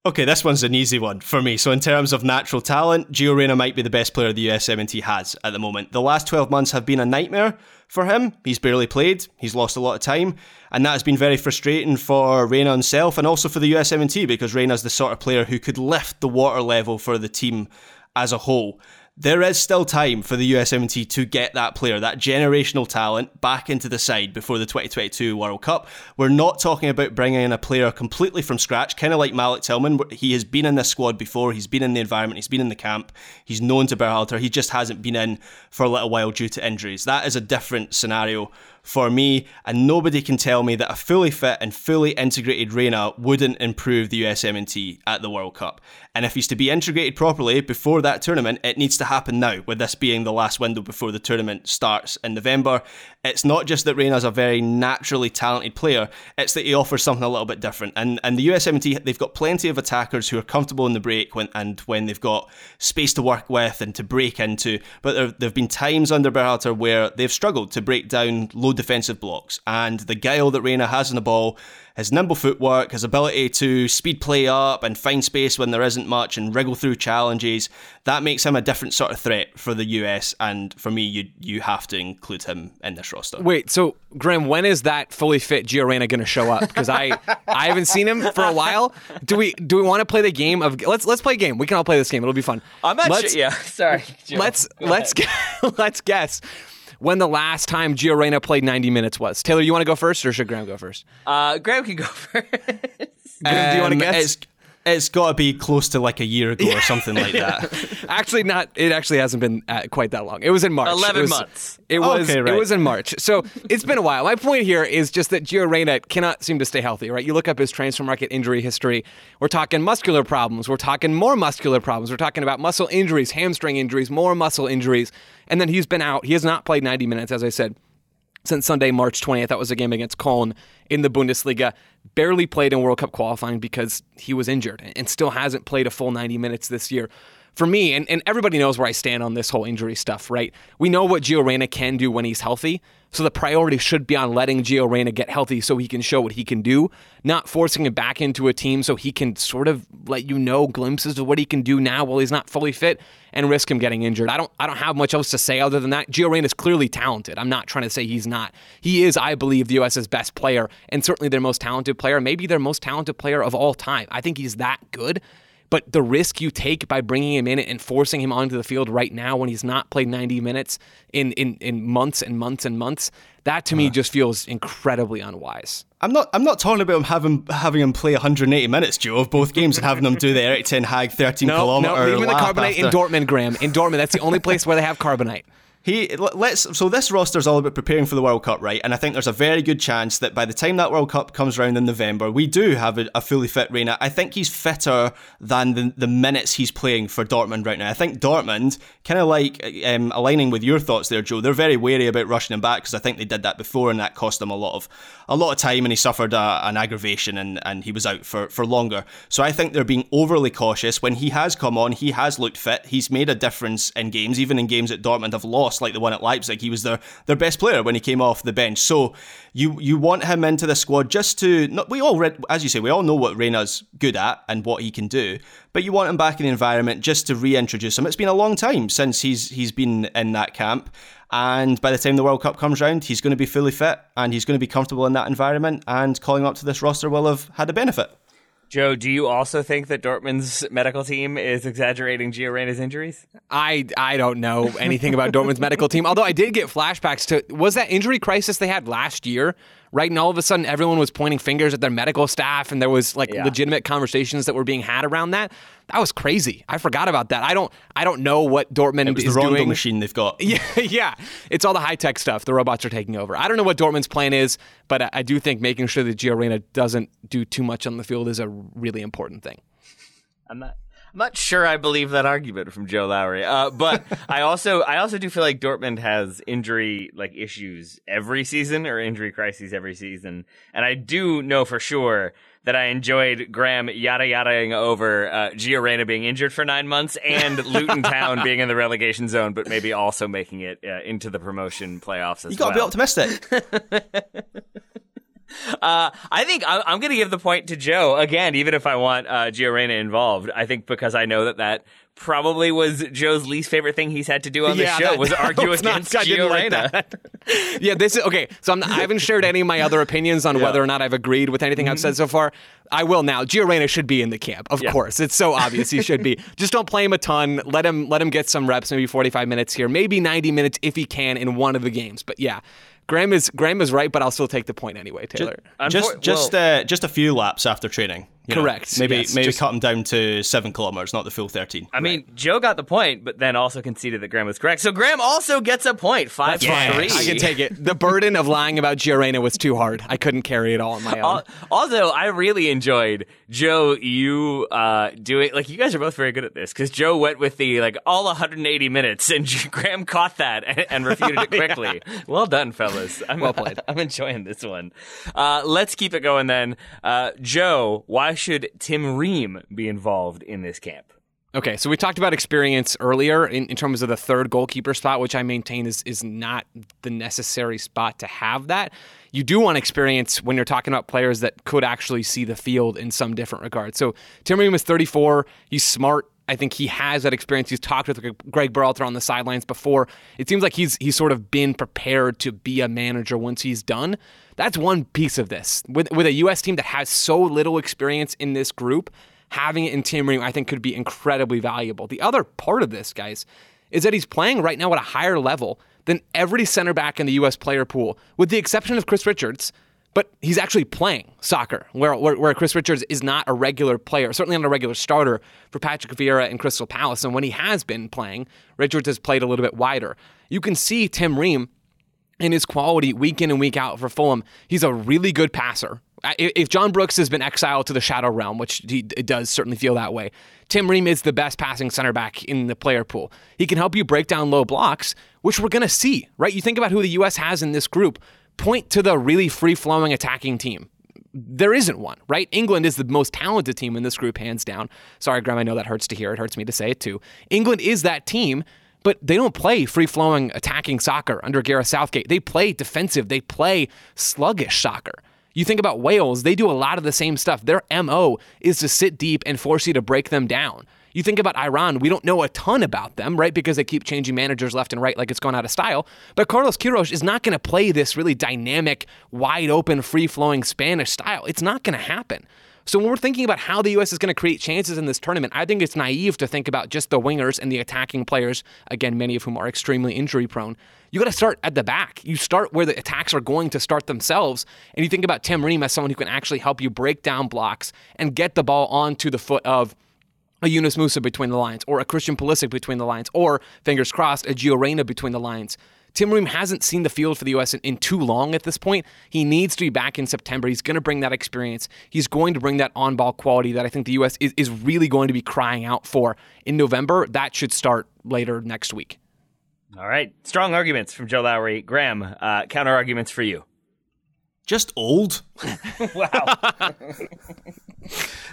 Okay, this one's an easy one for me. So, in terms of natural talent, Gio Reyna might be the best player the USMNT has at the moment. The last 12 months have been a nightmare for him. He's barely played, he's lost a lot of time, and that has been very frustrating for Reyna himself and also for the USMNT because Reyna's the sort of player who could lift the water level for the team as a whole there is still time for the USMNT to get that player, that generational talent, back into the side before the 2022 World Cup. We're not talking about bringing in a player completely from scratch, kind of like Malik Tillman. He has been in this squad before, he's been in the environment, he's been in the camp, he's known to Berhalter, he just hasn't been in for a little while due to injuries. That is a different scenario for me, and nobody can tell me that a fully fit and fully integrated Reyna wouldn't improve the USMNT at the World Cup. And if he's to be integrated properly before that tournament, it needs to happen now, with this being the last window before the tournament starts in November. It's not just that Reyna's a very naturally talented player, it's that he offers something a little bit different. And and the USMNT, they've got plenty of attackers who are comfortable in the break when and when they've got space to work with and to break into. But there, have been times under Berhalter where they've struggled to break down low defensive blocks. And the guile that Reyna has in the ball his nimble footwork, his ability to speed play up and find space when there isn't much and wriggle through challenges, that makes him a different sort of threat for the US. And for me, you you have to include him in this roster. Wait, so Graham, when is that fully fit Gio Reyna going to show up? Because I I haven't seen him for a while. Do we do we want to play the game of let's let's play a game. We can all play this game. It'll be fun. I'm not let's, sure. Yeah, sorry. Joe. Let's let's let's guess when the last time Gio Reyna played 90 minutes was. Taylor, you want to go first or should Graham go first? Uh, Graham can go first. Graham, do you want to um, guess? It's, it's got to be close to like a year ago or something like that. actually, not. It actually hasn't been uh, quite that long. It was in March. Eleven it was, months. It was. Okay, right. It was in March. So it's been a while. My point here is just that Gio Reyna cannot seem to stay healthy. Right? You look up his Transfermarkt injury history. We're talking muscular problems. We're talking more muscular problems. We're talking about muscle injuries, hamstring injuries, more muscle injuries, and then he's been out. He has not played 90 minutes, as I said since Sunday, March 20th. That was a game against Köln in the Bundesliga. Barely played in World Cup qualifying because he was injured and still hasn't played a full 90 minutes this year. For me, and, and everybody knows where I stand on this whole injury stuff, right? We know what Gio Reyna can do when he's healthy. So the priority should be on letting Gio Reyna get healthy so he can show what he can do, not forcing him back into a team so he can sort of let you know glimpses of what he can do now while he's not fully fit and risk him getting injured. I don't I don't have much else to say other than that. Gio Reyna is clearly talented. I'm not trying to say he's not. He is, I believe, the US's best player and certainly their most talented player, maybe their most talented player of all time. I think he's that good. But the risk you take by bringing him in and forcing him onto the field right now when he's not played 90 minutes in, in, in months and months and months, that to me just feels incredibly unwise. I'm not. I'm not talking about him having having him play 180 minutes, Joe, of both games, and having him do the Erik ten Hag 13 no, kilometer. No, leave him the carbonite after. in Dortmund, Graham. In Dortmund, that's the only place where they have carbonite. He let's so this roster is all about preparing for the World Cup, right? And I think there's a very good chance that by the time that World Cup comes around in November, we do have a, a fully fit Reyna. I think he's fitter than the, the minutes he's playing for Dortmund right now. I think Dortmund, kind of like um, aligning with your thoughts there, Joe, they're very wary about rushing him back because I think they did that before and that cost them a lot of a lot of time and he suffered a, an aggravation and, and he was out for, for longer. So I think they're being overly cautious. When he has come on, he has looked fit. He's made a difference in games, even in games that Dortmund have lost, like the one at Leipzig he was their their best player when he came off the bench. So you you want him into the squad just to not, we all read as you say we all know what Reyna's good at and what he can do, but you want him back in the environment just to reintroduce him. It's been a long time since he's he's been in that camp. And by the time the World Cup comes round, he's going to be fully fit and he's going to be comfortable in that environment. And calling up to this roster will have had a benefit. Joe, do you also think that Dortmund's medical team is exaggerating Gio Reyna's injuries? I I don't know anything about Dortmund's medical team. Although I did get flashbacks to was that injury crisis they had last year right? And all of a sudden, everyone was pointing fingers at their medical staff, and there was like yeah. legitimate conversations that were being had around that. That was crazy. I forgot about that. I don't. I don't know what Dortmund it was is the doing. machine they've got. Yeah, yeah. It's all the high tech stuff. The robots are taking over. I don't know what Dortmund's plan is, but I, I do think making sure that Gio Reyna doesn't do too much on the field is a really important thing. I'm not. I'm not sure I believe that argument from Joe Lowry, Uh, but I also I also do feel like Dortmund has injury like issues every season or injury crises every season, and I do know for sure that I enjoyed Graham yada yadaing over uh, Gio Reyna being injured for nine months and Luton Town being in the relegation zone, but maybe also making it uh, into the promotion playoffs as you gotta well. be optimistic. Uh, I think I'm, I'm going to give the point to Joe again, even if I want uh, Gio Reyna involved. I think because I know that that probably was Joe's least favorite thing he's had to do on the Yeah, show that- was argue not. against didn't Gio like Reyna. that. yeah, this is okay. So I'm I haven't shared any of my other opinions on whether or not I've agreed with anything I've said so far. I will now. Gio Reyna should be in the camp, of Yeah. course. It's so obvious he should be. Just don't play him a ton. Let him let him get some reps, maybe 45 minutes here, maybe 90 minutes if he can in one of the games. But yeah, Graham is Graham is right, but I'll still take the point anyway, Taylor. Just just well- uh, just a few laps after training. You know. Correct. Maybe Yes, maybe just- cut them down to seven kilometers, not the full thirteen. I mean, Joe got the point, but then also conceded that Graham was correct. So Graham also gets a point. Five That's for three. I can take it. The burden of lying about Gio Reyna was too hard. I couldn't carry it all on my own. Al- Also, I really enjoyed Joe. You uh, doing like you guys are both very good at this because Joe went with the like all 180 minutes, and Graham caught that and, and refuted it quickly. Well done, fellas. I'm, Well played. I'm enjoying this one. Uh, let's keep it going then. Uh, Joe, why should Tim Ream be involved in this camp? Okay, so we talked about experience earlier in, in terms of the third goalkeeper spot, which I maintain is is not the necessary spot to have that. You do want experience when you're talking about players that could actually see the field in some different regard. So Tim Ream is 34. He's smart. I think he has that experience. He's talked with Greg Berhalter on the sidelines before. It seems like he's he's sort of been prepared to be a manager once he's done. That's one piece of this. With with a U.S. team that has so little experience in this group, having it in Tim Ream, I think, could be incredibly valuable. The other part of this, guys, is that he's playing right now at a higher level than every center back in the U.S. player pool, with the exception of Chris Richards. But he's actually playing soccer, where, where, where Chris Richards is not a regular player, certainly not a regular starter for Patrick Vieira and Crystal Palace. And when he has been playing, Richards has played a little bit wider. You can see Tim Ream in his quality week in and week out for Fulham. He's a really good passer. If John Brooks has been exiled to the shadow realm, which he, does certainly feel that way, Tim Ream is the best passing center back in the player pool. He can help you break down low blocks, which we're going to see, right? You think about who the U.S. has in this group, point to the really free flowing attacking team. There isn't one, right? England is the most talented team in this group, hands down. Sorry, Graham, I know that hurts to hear. It hurts me to say it too. England is that team, but they don't play free flowing attacking soccer under Gareth Southgate. They play defensive, they play sluggish soccer. You think about Wales, they do a lot of the same stuff. Their MO is to sit deep and force you to break them down. You think about Iran, we don't know a ton about them, right? Because they keep changing managers left and right like it's gone out of style. But Carlos Queiroz is not going to play this really dynamic, wide open, free flowing Spanish style. It's not going to happen. So when we're thinking about how the U.S. is going to create chances in this tournament, I think it's naive to think about just the wingers and the attacking players, again, many of whom are extremely injury prone. You got to start at the back. You start where the attacks are going to start themselves. And you think about Tim Ream as someone who can actually help you break down blocks and get the ball onto the foot of a Yunus Musah between the lines, or a Christian Pulisic between the lines, or fingers crossed, a Gio Reyna between the lines. Tim Ream hasn't seen the field for the U.S. In, in too long at this point. He needs to be back in September. He's going to bring that experience. He's going to bring that on ball quality that I think the U.S. Is, is really going to be crying out for in November. That should start later next week. All right, strong arguments from Joe Lowry. Graham, uh, counter arguments for you. Just old. Wow.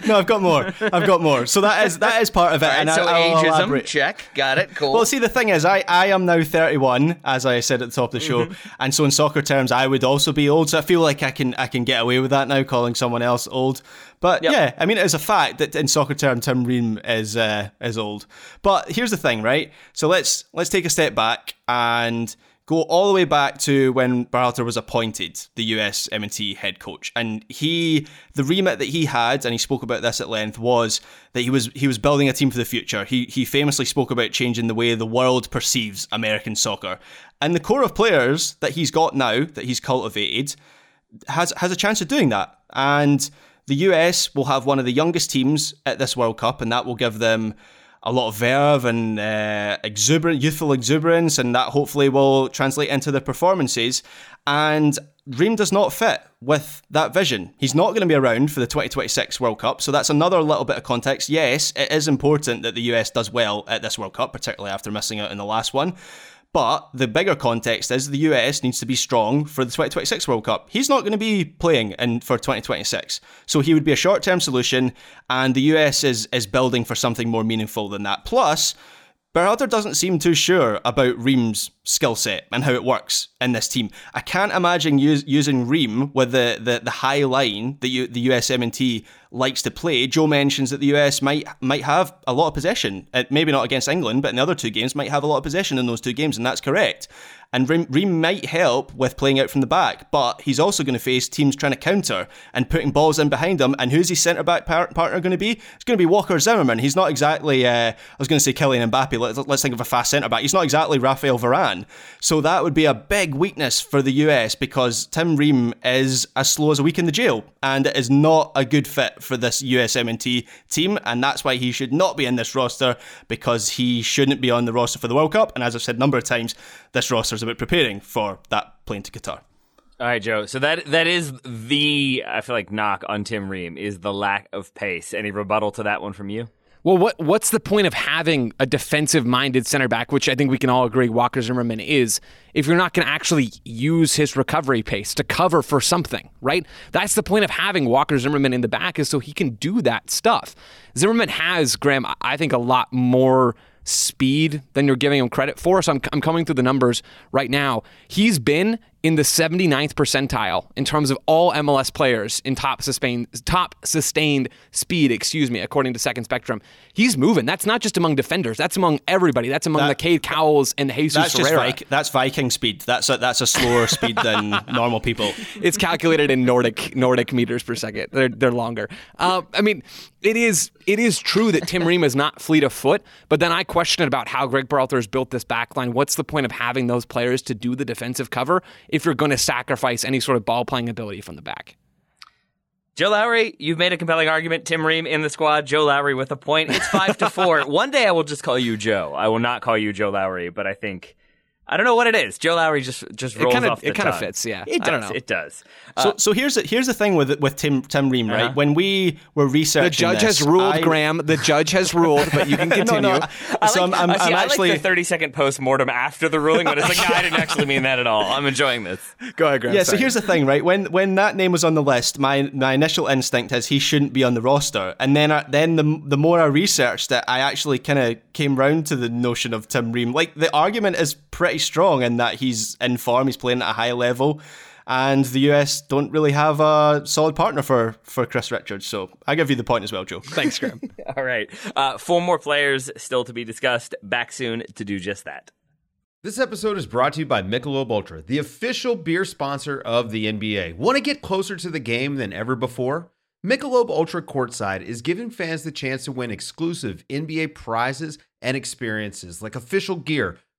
No, I've got more. I've got more. So that is that is part of it. All right, and I- so I'll ageism, elaborate. check, got it, cool. Well, see, the thing is, I, I am now 31, as I said at the top of the show, Mm-hmm. and so in soccer terms, I would also be old. So I feel like I can I can get away with that now, calling someone else old. But Yep. yeah, I mean, it's a fact that in soccer term, Tim Ream is uh, is old. But here's the thing, right? So let's let's take a step back and go all the way back to when Berhalter was appointed the USMNT head coach. And he the remit that he had and he spoke about this at length was that he was he was building a team for the future. He he famously spoke about changing the way the world perceives American soccer. And the core of players that he's got now that he's cultivated has has a chance of doing that. And the US will have one of the youngest teams at this World Cup and that will give them a lot of verve and uh, exuberant, youthful exuberance, and that hopefully will translate into their performances. And Ream does not fit with that vision. He's not going to be around for the 2026 World Cup, so that's another little bit of context. Yes, it is important that the US does well at this World Cup, particularly after missing out in the last one. But the bigger context is the US needs to be strong for the 2026 World Cup. He's not going to be playing in for 2026. So he would be a short-term solution and the US is is building for something more meaningful than that. Plus, Berhalter doesn't seem too sure about Ream's skill set and how it works in this team. I can't imagine using Ream with the, the, the high line that you, the USMNT likes to play. Joe mentions that the US might might have a lot of possession, uh, maybe not against England, but in the other two games might have a lot of possession in those two games, and that's correct. And Ream, might help with playing out from the back, but he's also going to face teams trying to counter and putting balls in behind him. And who's his centre back par- partner going to be? It's going to be Walker Zimmerman. He's not exactly, uh, I was going to say Kylian Mbappe. Let's, let's think of a fast centre back. He's not exactly Rafael Varane. So that would be a big weakness for the US because Tim Ream is as slow as a week in the jail, and it is not a good fit for this USMNT team. And that's why he should not be in this roster because he shouldn't be on the roster for the World Cup. And as I've said a number of times, this roster about preparing for that plane to Qatar. All right, Joe. So that that is the I feel like knock on Tim Ream is the lack of pace. Any rebuttal to that one from you? Well, what what's the point of having a defensive minded center back, which I think we can all agree Walker Zimmerman is, if you're not going to actually use his recovery pace to cover for something, right? That's the point of having Walker Zimmerman in the back is so he can do that stuff. Zimmerman has, Graham, I think a lot more speed than you're giving him credit for. So I'm, I'm coming through the numbers right now. He's been in the 79th percentile in terms of all MLS players in top sustained top sustained speed, excuse me, according to Second Spectrum. He's moving. That's not just among defenders. That's among everybody. That's among that, the Cade Cowells and the Jesus that's Ferreira. Just that's Viking speed. That's a, that's a slower speed than normal people. It's calculated in Nordic Nordic meters per second. They're they're longer. Uh, I mean, it is it is true that Tim Ream is not fleet of foot, but then I question about how Greg Berhalter has built this backline. What's the point of having those players to do the defensive cover if you're going to sacrifice any sort of ball playing ability from the back? Joe Lowry, you've made a compelling argument. Tim Ream in the squad. Joe Lowry with a point. It's five to four. One day I will just call you Joe. I will not call you Joe Lowry, but I think I don't know what it is. Joe Lowery just just rolls it kinda, off the It kind of fits, yeah. It does. It does. So, uh, so here's the, here's the thing with with Tim Tim Ream, right? Uh-huh. When we were researching, the judge this, has ruled, I, Graham. The judge has ruled, but you can continue. no, no. I so like, I'm, I'm, see, I'm I actually like the thirty second post mortem after the ruling, but it's like no, I didn't actually mean that at all. I'm enjoying this. Go ahead, Graham. Yeah. Sorry. So here's the thing, right? When when that name was on the list, my my initial instinct is he shouldn't be on the roster, and then I, then the the more I researched it, I actually kind of came round to the notion of Tim Ream. Like the argument is pretty strong in that he's in form, he's playing at a high level, and the US don't really have a solid partner for for Chris Richards. So I give you the point as well, Joe. Thanks, Graham. All right, uh, four more players still to be discussed. Back soon to do just that. This episode is brought to you by Michelob Ultra, the official beer sponsor of the NBA. Want to get closer to the game than ever before? Michelob Ultra Courtside is giving fans the chance to win exclusive NBA prizes and experiences like official gear,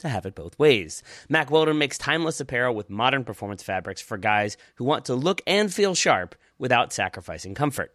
to have it both ways. Mack Weldon makes timeless apparel with modern performance fabrics for guys who want to look and feel sharp without sacrificing comfort.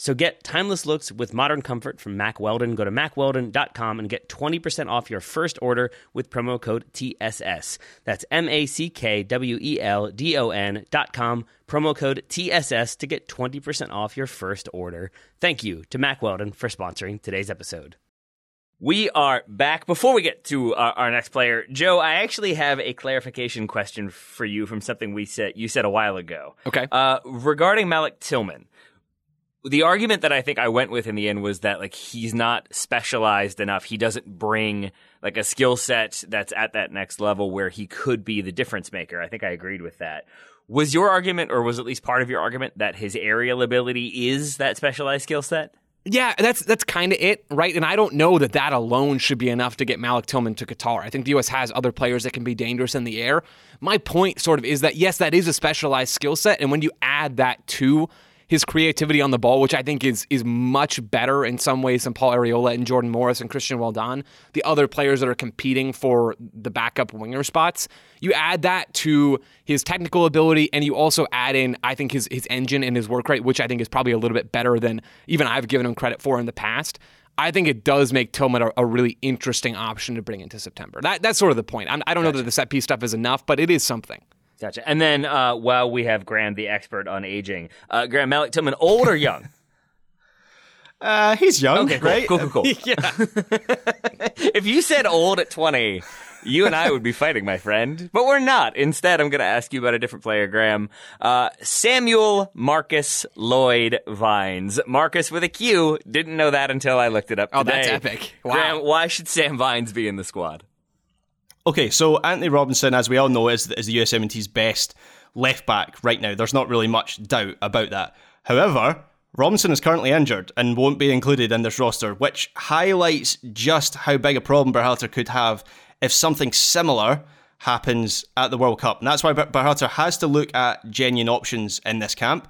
So get timeless looks with modern comfort from Mack Weldon. Go to mackweldon.com and get 20% off your first order with promo code TSS. That's M A C K W E L D O N.com, promo code TSS to get 20% off your first order. Thank you to Mack Weldon for sponsoring today's episode. We are back. Before we get to our, our, next player, Joe, I actually have a clarification question for you from something we said you said a while ago. Okay. Uh, regarding Malik Tillman the argument that I think I went with in the end was that like he's not specialized enough. He doesn't bring like a skill set that's at that next level where he could be the difference maker. I think I agreed with that. Was your argument, or was at least part of your argument, that his aerial ability is that specialized skill set? Yeah, that's that's kind of it, right? And I don't know that that alone should be enough to get Malik Tillman to Qatar. I think the U.S. has other players that can be dangerous in the air. My point, sort of, is that yes, that is a specialized skill set, and when you add that to his creativity on the ball, which I think is is much better in some ways than Paul Arriola and Jordan Morris and Cristian Roldan, the other players that are competing for the backup winger spots. You add that to his technical ability, and you also add in, I think, his his engine and his work rate, which I think is probably a little bit better than even I've given him credit for in the past. I think it does make Tillman a, a, really interesting option to bring into September. That, that's sort of the point. I'm, I do not know that the set piece stuff is enough, but it is something. Gotcha. And then uh, while we have Graham, the expert on aging, uh, Graham Malik Tillman, old or young? Uh, he's young, okay, cool, right? Cool, cool, cool. yeah. if you said old at 20, you and I would be fighting, my friend. But we're not. Instead, I'm going to ask you about a different player, Graham. Uh, Samuel Marcus Lloyd Vines. Marcus with a Q. Didn't know that until I looked it up today. Oh, that's epic. Wow. Graham, why should Sam Vines be in the squad? Okay, so Antonee Robinson, as we all know, is, is the US70's best left back right now. There's not really much doubt about that. However, Robinson is currently injured and won't be included in this roster, which highlights just how big a problem Berhalter could have if something similar happens at the World Cup. And that's why Berhalter has to look at genuine options in this camp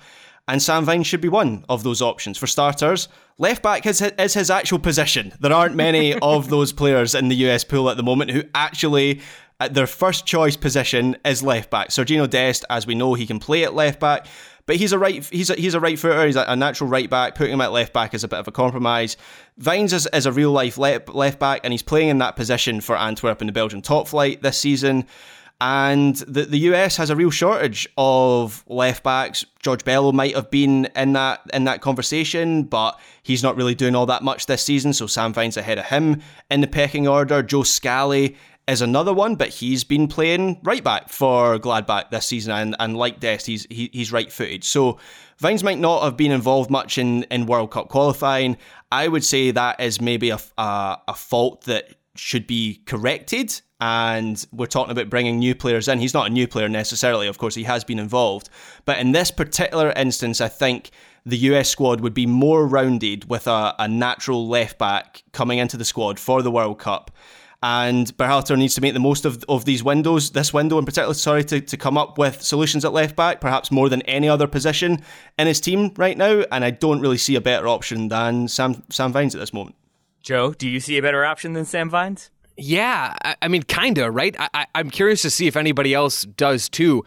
and Sam Vine should be one of those options. For starters, left back is, is his actual position. There aren't many of those players in the US pool at the moment who actually, at their first choice position, is left back. Sergiño Dest, as we know, he can play at left back. But he's a right he's a, he's a right footer. He's a, natural right back. Putting him at left back is a bit of a compromise. Vines is, is a real life left, left back, and he's playing in that position for Antwerp in the Belgian top flight this season. And the, the US has a real shortage of left backs. George Bello might have been in that in that conversation, but he's not really doing all that much this season. So Sam Vines ahead of him in the pecking order. Joe Scally is another one, but he's been playing right back for Gladbach this season, and, and like Dest, he's he, he's right footed. So Vines might not have been involved much in, in World Cup qualifying. I would say that is maybe a, a, a fault that should be corrected and we're talking about bringing new players in. He's not a new player necessarily, of course, he has been involved. But in this particular instance, I think the US squad would be more rounded with a, a natural left back coming into the squad for the World Cup. And Berhalter needs to make the most of, of these windows, this window in particular, sorry, to, to come up with solutions at left back, perhaps more than any other position in his team right now. And I don't really see a better option than Sam, Sam Vines at this moment. Joe, do you see a better option than Sam Vines? Yeah, I, I mean, kinda, right? I, am curious to see if anybody else does too.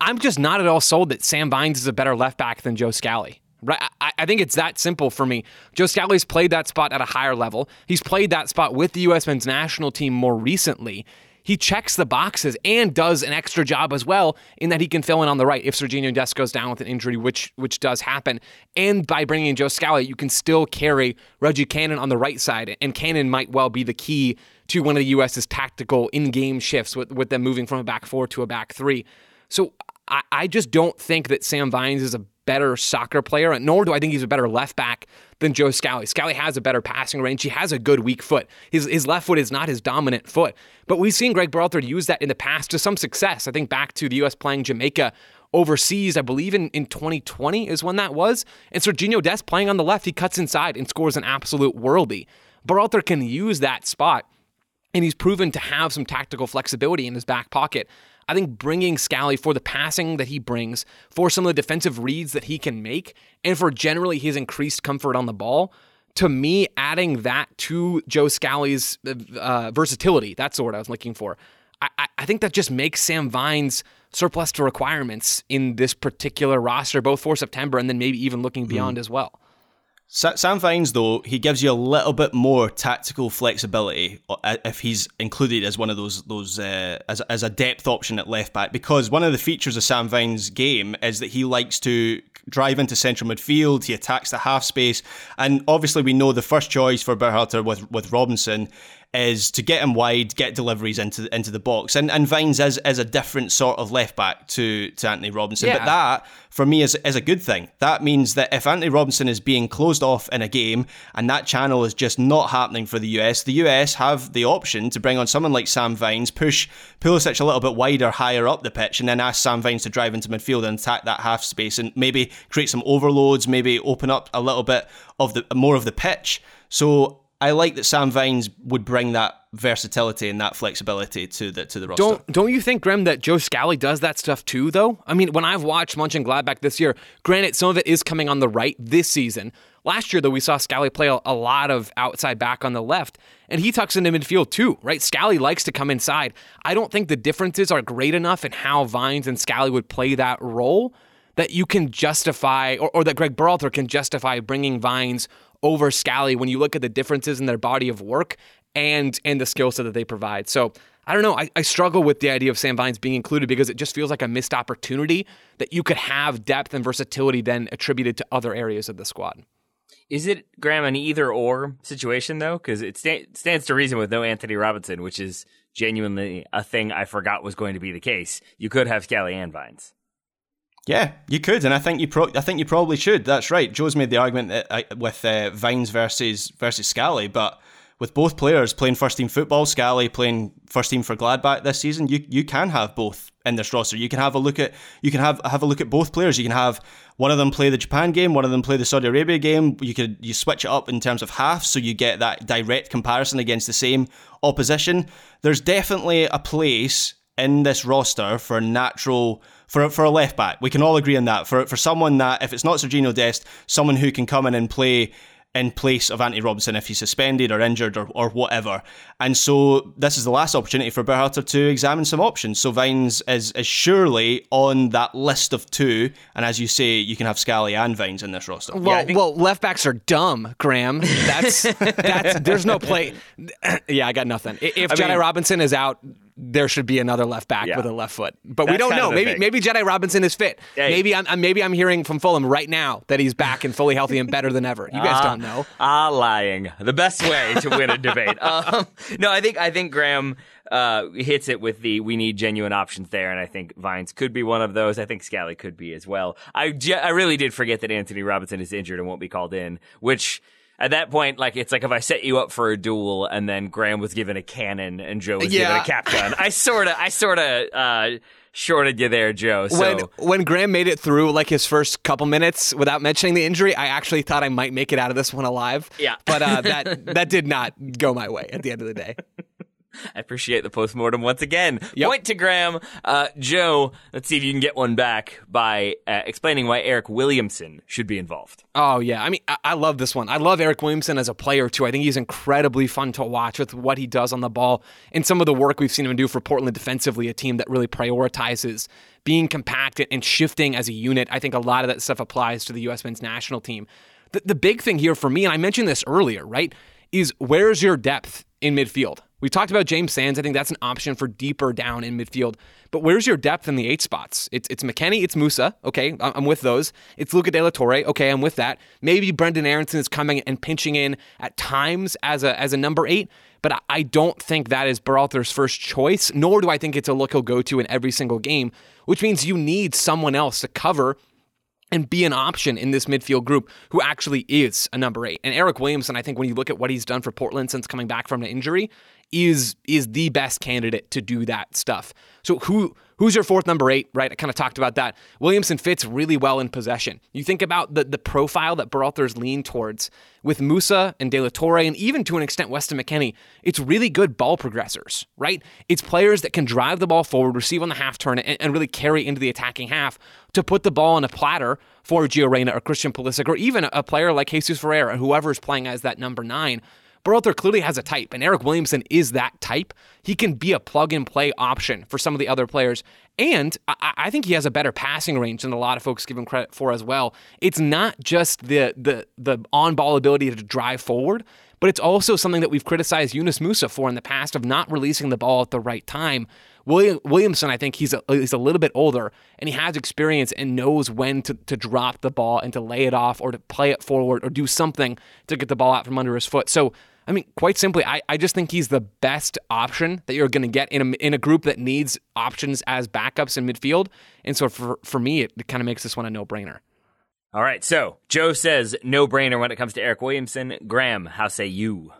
I'm just not at all sold that Sam Vines is a better left back than Joe Scally. Right, I, I think it's that simple for me. Joe Scally's played that spot at a higher level. He's played that spot with the U.S. men's national team more recently he checks the boxes and does an extra job as well in that he can fill in on the right if Sergiño Dest goes down with an injury, which which does happen. And by bringing in Joe Scally, you can still carry Reggie Cannon on the right side, and Cannon might well be the key to one of the U.S.'s tactical in-game shifts with, with them moving from a back four to a back three. So I, I just don't think that Sam Vines is a better soccer player, nor do I think he's a better left back than Joe Scally. Scally has a better passing range. He has a good weak foot. His, his left foot is not his dominant foot. But we've seen Greg Berhalter use that in the past to some success. I think back to the U.S. playing Jamaica overseas, I believe in, in 2020 is when that was. And Sergiño Dest playing on the left, he cuts inside and scores an absolute worldy. Berhalter can use that spot, and he's proven to have some tactical flexibility in his back pocket. I think bringing Scally for the passing that he brings, for some of the defensive reads that he can make, and for generally his increased comfort on the ball, to me, adding that to Joe Scally's uh, versatility, that's the word I was looking for. I, I think that just makes Sam Vines surplus to requirements in this particular roster, both for September and then maybe even looking beyond mm. as well. Sam Vines, though, he gives you a little bit more tactical flexibility uh, if he's included as one of those those uh, as as a depth option at left back. Because one of the features of Sam Vines' game is that he likes to drive into central midfield. He attacks the half space, and obviously we know the first choice for Berhalter with with Robinson is to get him wide, get deliveries into the, into the box. And and Vines is, is a different sort of left back to, to Antonee Robinson. Yeah. But that, for me, is, is a good thing. That means that if Antonee Robinson is being closed off in a game and that channel is just not happening for the US, the US have the option to bring on someone like Sam Vines, push Pulisic a little bit wider, higher up the pitch, and then ask Sam Vines to drive into midfield and attack that half space and maybe create some overloads, maybe open up a little bit of the more of the pitch. So I like that Sam Vines would bring that versatility and that flexibility to the to the roster. Don't don't you think, Graham, that Joe Scally does that stuff too, though? I mean, when I've watched Mönchengladbach this year, granted, some of it is coming on the right this season. Last year, though, we saw Scally play a, a lot of outside back on the left, and he tucks into midfield too, right? Scally likes to come inside. I don't think the differences are great enough in how Vines and Scally would play that role that you can justify, or, or that Greg Berhalter can justify bringing Vines over Scally when you look at the differences in their body of work and and the skill set that they provide. So I don't know. I, I struggle with the idea of Sam Vines being included because it just feels like a missed opportunity that you could have depth and versatility then attributed to other areas of the squad. Is it Graham an either or situation though? Because it sta- stands to reason with no Antonee Robinson, which is genuinely a thing I forgot was going to be the case. You could have Scally and Vines. Yeah, you could, and I think you pro- I think you probably should. That's right. Joe's made the argument that, uh, with uh, Vines versus versus Scally, but with both players playing first team football, Scally playing first team for Gladbach this season, you you can have both in this roster. You can have a look at you can have have a look at both players. You can have one of them play the Japan game, one of them play the Saudi Arabia game. You could you switch it up in terms of half, so you get that direct comparison against the same opposition. There's definitely a place in this roster for natural for for a left back. We can all agree on that. For for someone that if it's not Sergiño Dest, someone who can come in and play in place of Antonee Robinson if he's suspended or injured or, or whatever. And so this is the last opportunity for Berhalter to examine some options. So Vines is, is surely on that list of two. And as you say, you can have Scally and Vines in this roster. Well, think- well, left backs are dumb, Graham. That's that's there's no play. yeah, I got nothing. If I Jedi mean- Robinson is out, there should be another left back Yeah. with a left foot. But we don't know. Maybe thing. maybe Jedi Robinson is fit. Hey. Maybe I'm I'm- maybe I'm hearing from Fulham right now that he's back and fully healthy and better than ever. You guys don't know. Ah, lying. The best way to win a debate. Um, no, I think I think Graham uh, hits it with the we need genuine options there, and I think Vines could be one of those. I think Scally could be as well. I I really did forget that Antonee Robinson is injured and won't be called in, which. At that point, like it's like if I set you up for a duel and then Graham was given a cannon and Joe was given a cap gun. I sorta, I sorta uh, shorted you there, Joe. So when when Graham made it through like his first couple minutes without mentioning the injury, I actually thought I might make it out of this one alive. Yeah. but uh, that that did not go my way at the end of the day. I appreciate the postmortem once again. Yep. Point to Graham. Uh, Joe, let's see if you can get one back by uh, explaining why Eryk Williamson should be involved. Oh yeah, I mean, I, I love this one. I love Eryk Williamson as a player too. I think he's incredibly fun to watch with what he does on the ball and some of the work we've seen him do for Portland defensively, a team that really prioritizes being compact and shifting as a unit. I think a lot of that stuff applies to the U.S. men's national team. The, the big thing here for me, and I mentioned this earlier, right, is where's your depth in midfield? We talked about James Sands. I think that's an option for deeper down in midfield. But where's your depth in the eight spots? It's it's McKennie, it's Musah. Okay, I'm with those. It's Luca De La Torre. Okay, I'm with that. Maybe Brenden Aaronson is coming and pinching in at times as a as a number eight. But I- I don't think that is Berhalter's first choice, nor do I think it's a look he'll go to in every single game, which means you need someone else to cover and be an option in this midfield group who actually is a number eight. And Eryk Williamson, I think when you look at what he's done for Portland since coming back from an injury, is is the best candidate to do that stuff. So who who's your fourth number eight, right? I kind of talked about that. Williamson fits really well in possession. You think about the the profile that Berhalter's lean towards with Musah and De La Torre, and even to an extent Weston McKennie, it's really good ball progressors, right? It's players that can drive the ball forward, receive on the half turn, and, and really carry into the attacking half to put the ball on a platter for Gio Reyna or Christian Pulisic, or even a, a player like Jesus Ferreira, whoever's playing as that number nine. Berhalter clearly has a type, and Eryk Williamson is that type. He can be a plug and play option for some of the other players. And I, I think he has a better passing range than a lot of folks give him credit for as well. It's not just the the the on ball ability to drive forward, but it's also something that we've criticized Yunus Musah for in the past of not releasing the ball at the right time. William, Williamson, I think he's a, he's a little bit older and he has experience and knows when to, to drop the ball and to lay it off or to play it forward or do something to get the ball out from under his foot. So, I mean, quite simply, I, I just think he's the best option that you're going to get in a, in a group that needs options as backups in midfield. And so for, for me, it, it kind of makes this one a no brainer. All right, so Joe says no brainer when it comes to Eryk Williamson. Graham, how say you?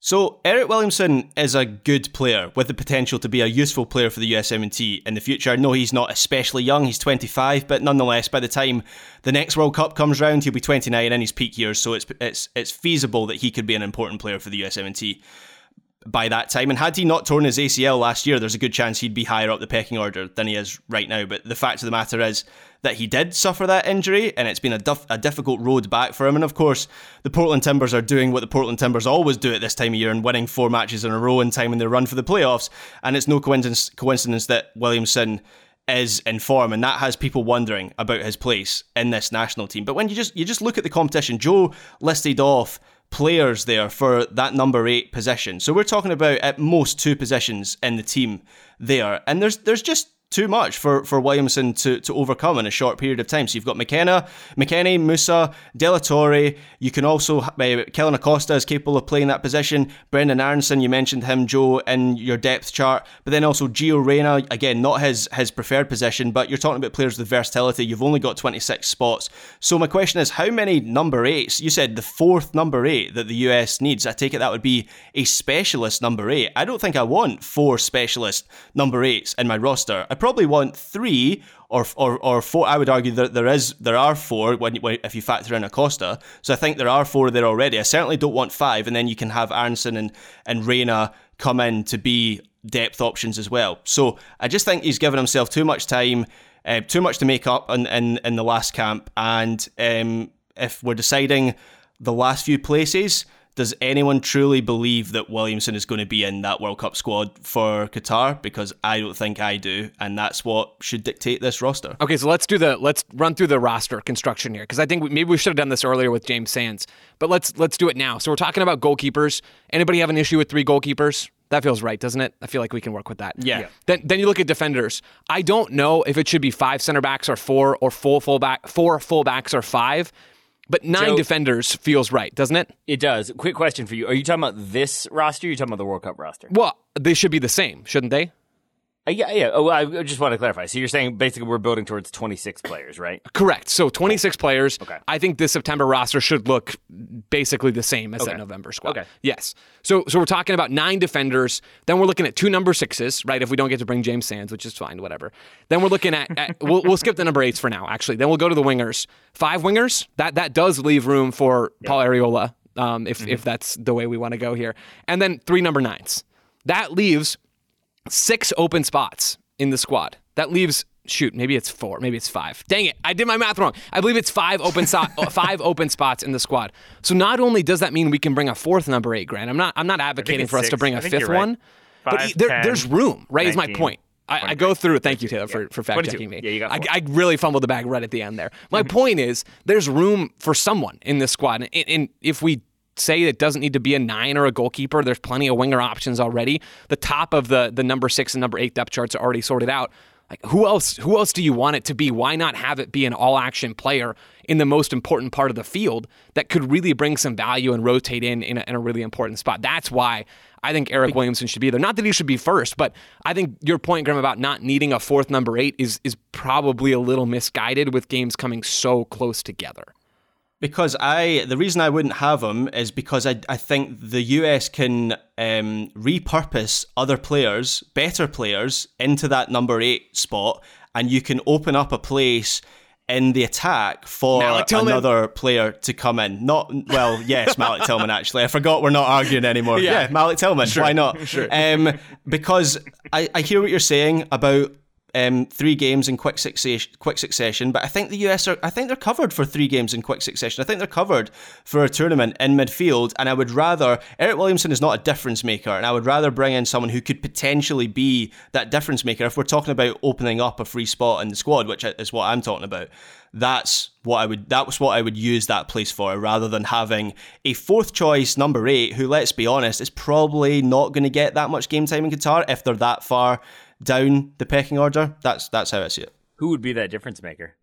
So Eryk Williamson is a good player with the potential to be a useful player for the USMNT in the future. No, he's not especially young; he's 25, but nonetheless, by the time the next World Cup comes round, he'll be 29 in his peak years. So it's it's it's feasible that he could be an important player for the USMNT by that time. And had he not torn his ACL last year, there's a good chance he'd be higher up the pecking order than he is right now. But the fact of the matter is that he did suffer that injury, and it's been a, a difficult road back for him. And of course, the Portland Timbers are doing what the Portland Timbers always do at this time of year and winning four matches in a row in time in their run for the playoffs. And it's no coincidence, coincidence that Williamson is in form, and that has people wondering about his place in this national team. But when you just you just look at the competition, Joe listed off players there for that number eight position. So we're talking about at most two positions in the team there. And there's there's just too much for, for Williamson to, to overcome in a short period of time. So you've got McKenna, McKennie, Musah, De La Torre. You can also, uh, Kellyn Acosta is capable of playing that position. Brenden Aaronson, you mentioned him, Joe, in your depth chart. But then also Gio Reyna, again, not his, his preferred position, but you're talking about players with versatility. You've only got 26 spots. So my question is, how many number eights? You said the fourth number eight that the US needs. I take it that would be a specialist number eight. I don't think I want four specialist number eights in my roster. I probably want three or, or, or four. I would argue that there is there are four when, when if you factor in Acosta. So I think there are four there already. I certainly don't want five, and then you can have Aaronson and and Reyna come in to be depth options as well. So I just think he's given himself too much time, uh, too much to make up in in, in the last camp, and um, if we're deciding the last few places does anyone truly believe that Williamson is going to be in that World Cup squad for Qatar? Because I don't think I do, and that's what should dictate this roster. Okay, so let's do the let's run through the roster construction here because I think we, maybe we should have done this earlier with James Sands, but let's let's do it now. So we're talking about goalkeepers. Anybody have an issue with three goalkeepers? That feels right, doesn't it? I feel like we can work with that. Yeah. yeah. Then then you look at defenders. I don't know if it should be five center backs or four or full fullback, four fullbacks or five. But nine Joe, defenders feels right, doesn't it? It does. Quick question for you: Are you talking about this roster? Or are you talking about the World Cup roster? Well, they should be the same, shouldn't they? Uh, yeah, yeah. Oh, I just want to clarify. So you're saying basically we're building towards 26 players, right? Correct. So 26 players. Okay. I think this September roster should look basically the same as okay. that November squad. Okay. Yes. So so we're talking about nine defenders. Then we're looking at two number sixes, right? If we don't get to bring James Sands, which is fine, whatever. Then we're looking at, at we'll, we'll skip the number eights for now. Actually, then we'll go to the wingers. Five wingers. That that does leave room for. Paul Arriola, um, if mm-hmm. if that's the way we want to go here. And then three number nines. That leaves six open spots in the squad. That leaves shoot, maybe it's four, maybe it's five. Dang it, I did my math wrong. I believe it's five open so- five open spots in the squad. So not only does that mean we can bring a fourth number eight, Grant. I'm not I'm not advocating for us to bring a fifth right. one, Five, but there, 10, there's room. Right 19, is my point. I, I, go through. Thank you, Taylor, for, for fact checking me. Yeah, you got I, I, really fumbled the bag right at the end there. My mm-hmm. point is, there's room for someone in this squad, and, and if we say it doesn't need to be a nine or a goalkeeper. There's plenty of winger options already. The top of the the number six and number eight depth charts are already sorted out. Like who else? Who else do you want it to be? Why not have it be an all action player in the most important part of the field that could really bring some value and rotate in in a, in a really important spot? That's why I think Eryk Williamson should be there. Not that he should be first, but I think your point, Graham, about not needing a fourth number eight is is probably a little misguided with games coming so close together. Because I, the reason I wouldn't have him is because I, I think the US can um, repurpose other players, better players, into that number eight spot, and you can open up a place in the attack for another player to come in. Not well, yes, Malik Tillman. Actually, I forgot we're not arguing anymore. Yeah, yeah Malik Tillman. Sure. Why not? Sure. Um, because I, I hear what you're saying about um, three games in quick succession. Quick succession, but I think the US are. I think they're covered for three games in quick succession. I think they're covered for a tournament in midfield, and I would rather Eryk Williamson is not a difference maker, and I would rather bring in someone who could potentially be that difference maker. If we're talking about opening up a free spot in the squad, which is what I'm talking about, that's what I would. That was what I would use that place for, rather than having a fourth choice number eight, who, let's be honest, is probably not going to get that much game time in Qatar if they're that far down the pecking order. That's that's how I see it. Who would be that difference maker?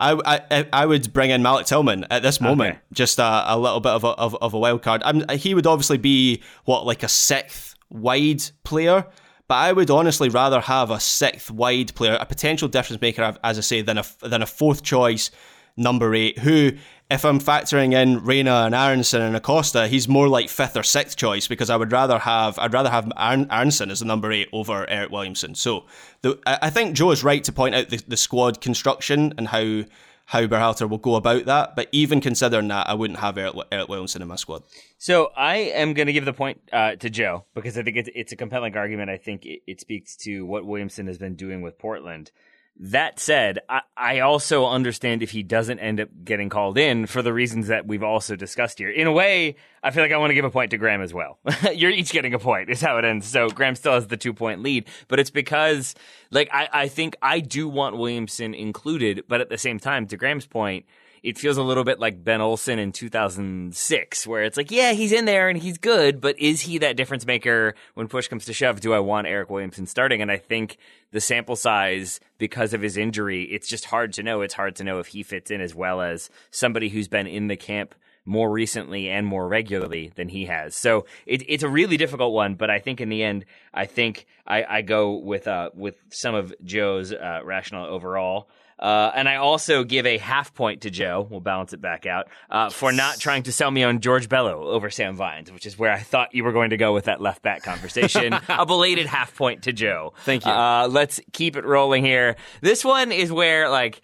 I, I, I would bring in Malik Tillman at this moment, okay. just a, a little bit of a, of, of a wild card. I'm, he would obviously be what like a sixth wide player, but I would honestly rather have a sixth wide player, a potential difference maker, as I say, than a than a fourth choice number eight, who if I'm factoring in Reyna and Aaronson and Acosta, he's more like fifth or sixth choice because I would rather have I'd rather have Aaron, Aaronson as the number eight over Eryk Williamson. So the, I think Joe is right to point out the, the squad construction and how how Berhalter will go about that. But even considering that, I wouldn't have Eryk, Eryk Williamson in my squad. So I am going to give the point uh, to Joe because I think it's, it's a compelling argument. I think it, it speaks to what Williamson has been doing with Portland. That said, I, I, also understand if he doesn't end up getting called in for the reasons that we've also discussed here. In a way, I feel like I want to give a point to Graham as well. You're each getting a point, is how it ends. So Graham still has the two point lead, but it's because, like, I, I think I do want Williamson included, but at the same time, to Graham's point, it feels a little bit like Ben Olsen in 2006, where it's like, yeah, he's in there and he's good, but is he that difference maker when push comes to shove? Do I want Eryk Williamson starting? And I think the sample size, because of his injury, it's just hard to know. It's hard to know if he fits in as well as somebody who's been in the camp more recently and more regularly than he has. So it, it's a really difficult one, but I think in the end, I think I, I go with uh, with some of Joe's uh, rationale overall. Uh, and I also give a half point to Joe. We'll balance it back out uh, for not trying to sell me on George Bello over Sam Vines, which is where I thought you were going to go with that left back conversation. a belated half point to Joe. Thank you. Uh, let's keep it rolling here. This one is where like.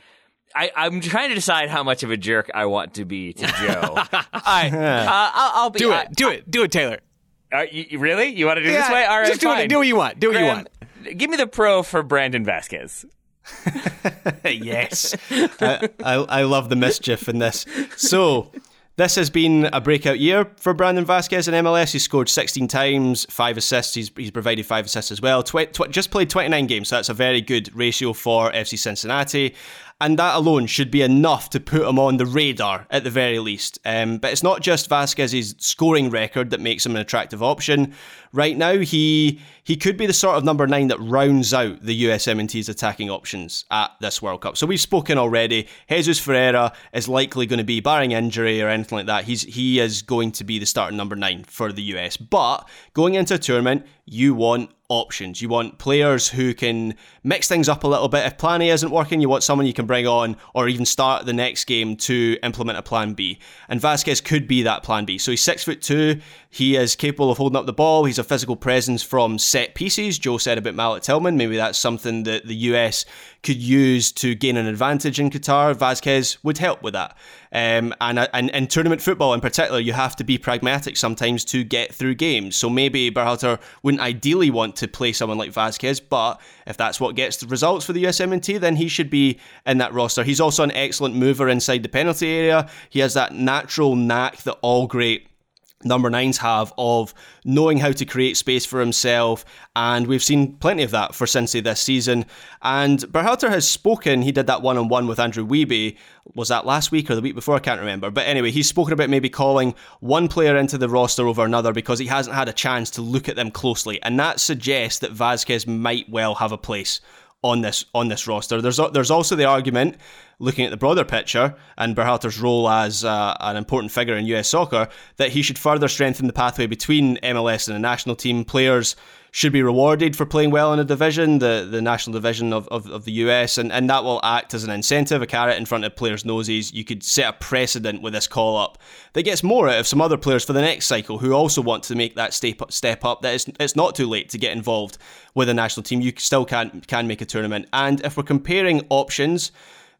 I, am trying to decide how much of a jerk I want to be to Joe. I, uh, I'll, I'll, be. Do it. do it. Do it, Taylor. You, really? You want to do yeah, this way? All right. Just do fine. it. Do what you want. Do what Graham, you want. Give me the pro for Brandon Vazquez. yes, I, I, I love the mischief in this. So. This has been a breakout year for Brandon Vazquez in MLS. He scored 16 times, five assists. He's, he's provided five assists as well. Tw- tw- just played 29 games, so that's a very good ratio for FC Cincinnati and that alone should be enough to put him on the radar at the very least. Um, but it's not just Vazquez's scoring record that makes him an attractive option. Right now, he he could be the sort of number nine that rounds out the USMNT's attacking options at this World Cup. So we've spoken already. Jesus Ferreira is likely going to be, barring injury or anything like that, he's he is going to be the starting number nine for the US. But going into a tournament, you want options. You want players who can mix things up a little bit. If plan A isn't working, you want someone you can bring on or even start the next game to implement a plan B. And Vazquez could be that plan B. So he's six foot two. He is capable of holding up the ball. He's a physical presence from set pieces. Joe said about Malik Tillman. Maybe that's something that the US could use to gain an advantage in Qatar. Vazquez would help with that. Um, and, and in tournament football in particular, you have to be pragmatic sometimes to get through games. So maybe Berhalter wouldn't ideally want to play someone like Vazquez, but if that's what gets the results for the USMNT, then he should be in that roster. He's also an excellent mover inside the penalty area. He has that natural knack that all great number nines have of knowing how to create space for himself, and we've seen plenty of that for Cincy this season. And Berhalter has spoken, he did that one on one with Andrew Wiebe, was that last week or the week before? I can't remember. But anyway, he's spoken about maybe calling one player into the roster over another because he hasn't had a chance to look at them closely, and that suggests that Vazquez might well have a place on this on this roster. There's there's also the argument, looking at the broader picture and Berhalter's role as uh, an important figure in US soccer, that he should further strengthen the pathway between MLS and the national team. Players should be rewarded for playing well in a division, the, the national division of, of, of the US, and, and that will act as an incentive, a carrot in front of players' noses. You could set a precedent with this call up that gets more out of some other players for the next cycle who also want to make that step up, step up that it's, it's not too late to get involved with a national team. You still can, can make a tournament. And if we're comparing options,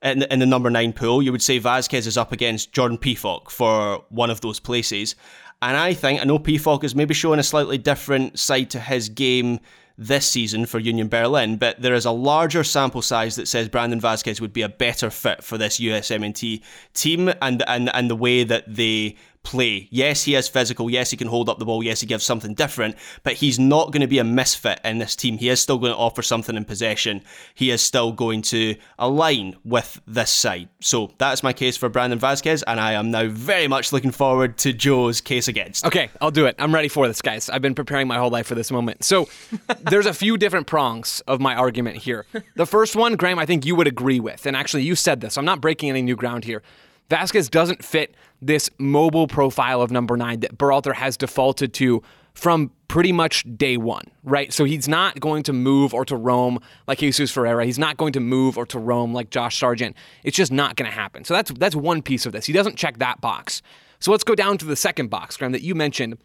in in the number nine pool, you would say Vazquez is up against Jordan Pefok for one of those places. And I think, I know Pefok is maybe showing a slightly different side to his game this season for Union Berlin, but there is a larger sample size that says Brandon Vazquez would be a better fit for this USMNT team and and and the way that they play. Yes, he is physical. Yes, he can hold up the ball. Yes, he gives something different, but he's not going to be a misfit in this team. He is still going to offer something in possession. He is still going to align with this side. So that's my case for Brandon Vazquez, and I am now very much looking forward to Joe's case against. Okay, I'll do it. I'm ready for this, guys. I've been preparing my whole life for this moment. So there's a few different prongs of my argument here. The first one, Graham, I think you would agree with, and actually you said this. I'm not breaking any new ground here. Vazquez doesn't fit this mobile profile of number nine that Berhalter has defaulted to from pretty much day one, right? So he's not going to move or to roam like Jesus Ferreira. He's not going to move or to roam like Josh Sargent. It's just not going to happen. So that's that's one piece of this. He doesn't check that box. So let's go down to the second box, Graham, that you mentioned.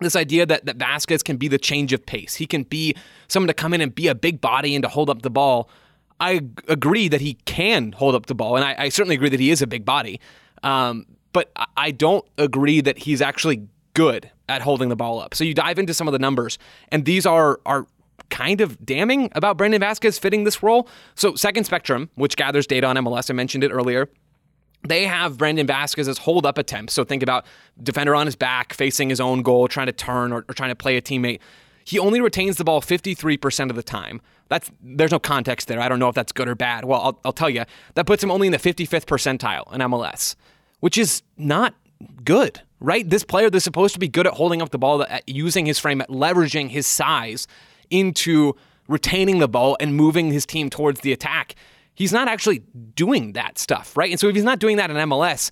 This idea that, that Vazquez can be the change of pace. He can be someone to come in and be a big body and to hold up the ball. I agree that he can hold up the ball, and I, I certainly agree that he is a big body. Um, but I don't agree that he's actually good at holding the ball up. So you dive into some of the numbers, and these are are kind of damning about Brandon Vazquez fitting this role. So Second Spectrum, which gathers data on MLS, I mentioned it earlier. They have Brandon Vazquez's hold up attempts. So think about defender on his back, facing his own goal, trying to turn or, or trying to play a teammate. He only retains the ball 53% of the time. That's there's no context there. I don't know if that's good or bad. Well, I'll, I'll tell you that puts him only in the 55th percentile in MLS, which is not good, right? This player that's supposed to be good at holding up the ball, at using his frame, at leveraging his size into retaining the ball and moving his team towards the attack. He's not actually doing that stuff, right? And so if he's not doing that in MLS,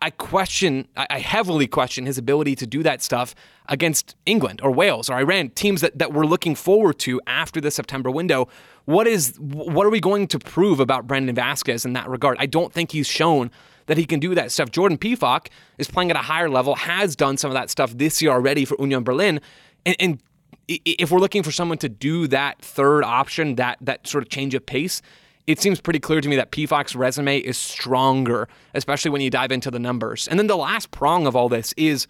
I, question, I heavily question his ability to do that stuff against England or Wales or Iran, teams that, that we're looking forward to after the September window. What is what are we going to prove about Brandon Vazquez in that regard? I don't think he's shown that he can do that stuff. Jordan Pefok is playing at a higher level, has done some of that stuff this year already for Union Berlin, and, and if we're looking for someone to do that third option, that that sort of change of pace, it seems pretty clear to me that Pefok's resume is stronger, especially when you dive into the numbers. And then the last prong of all this is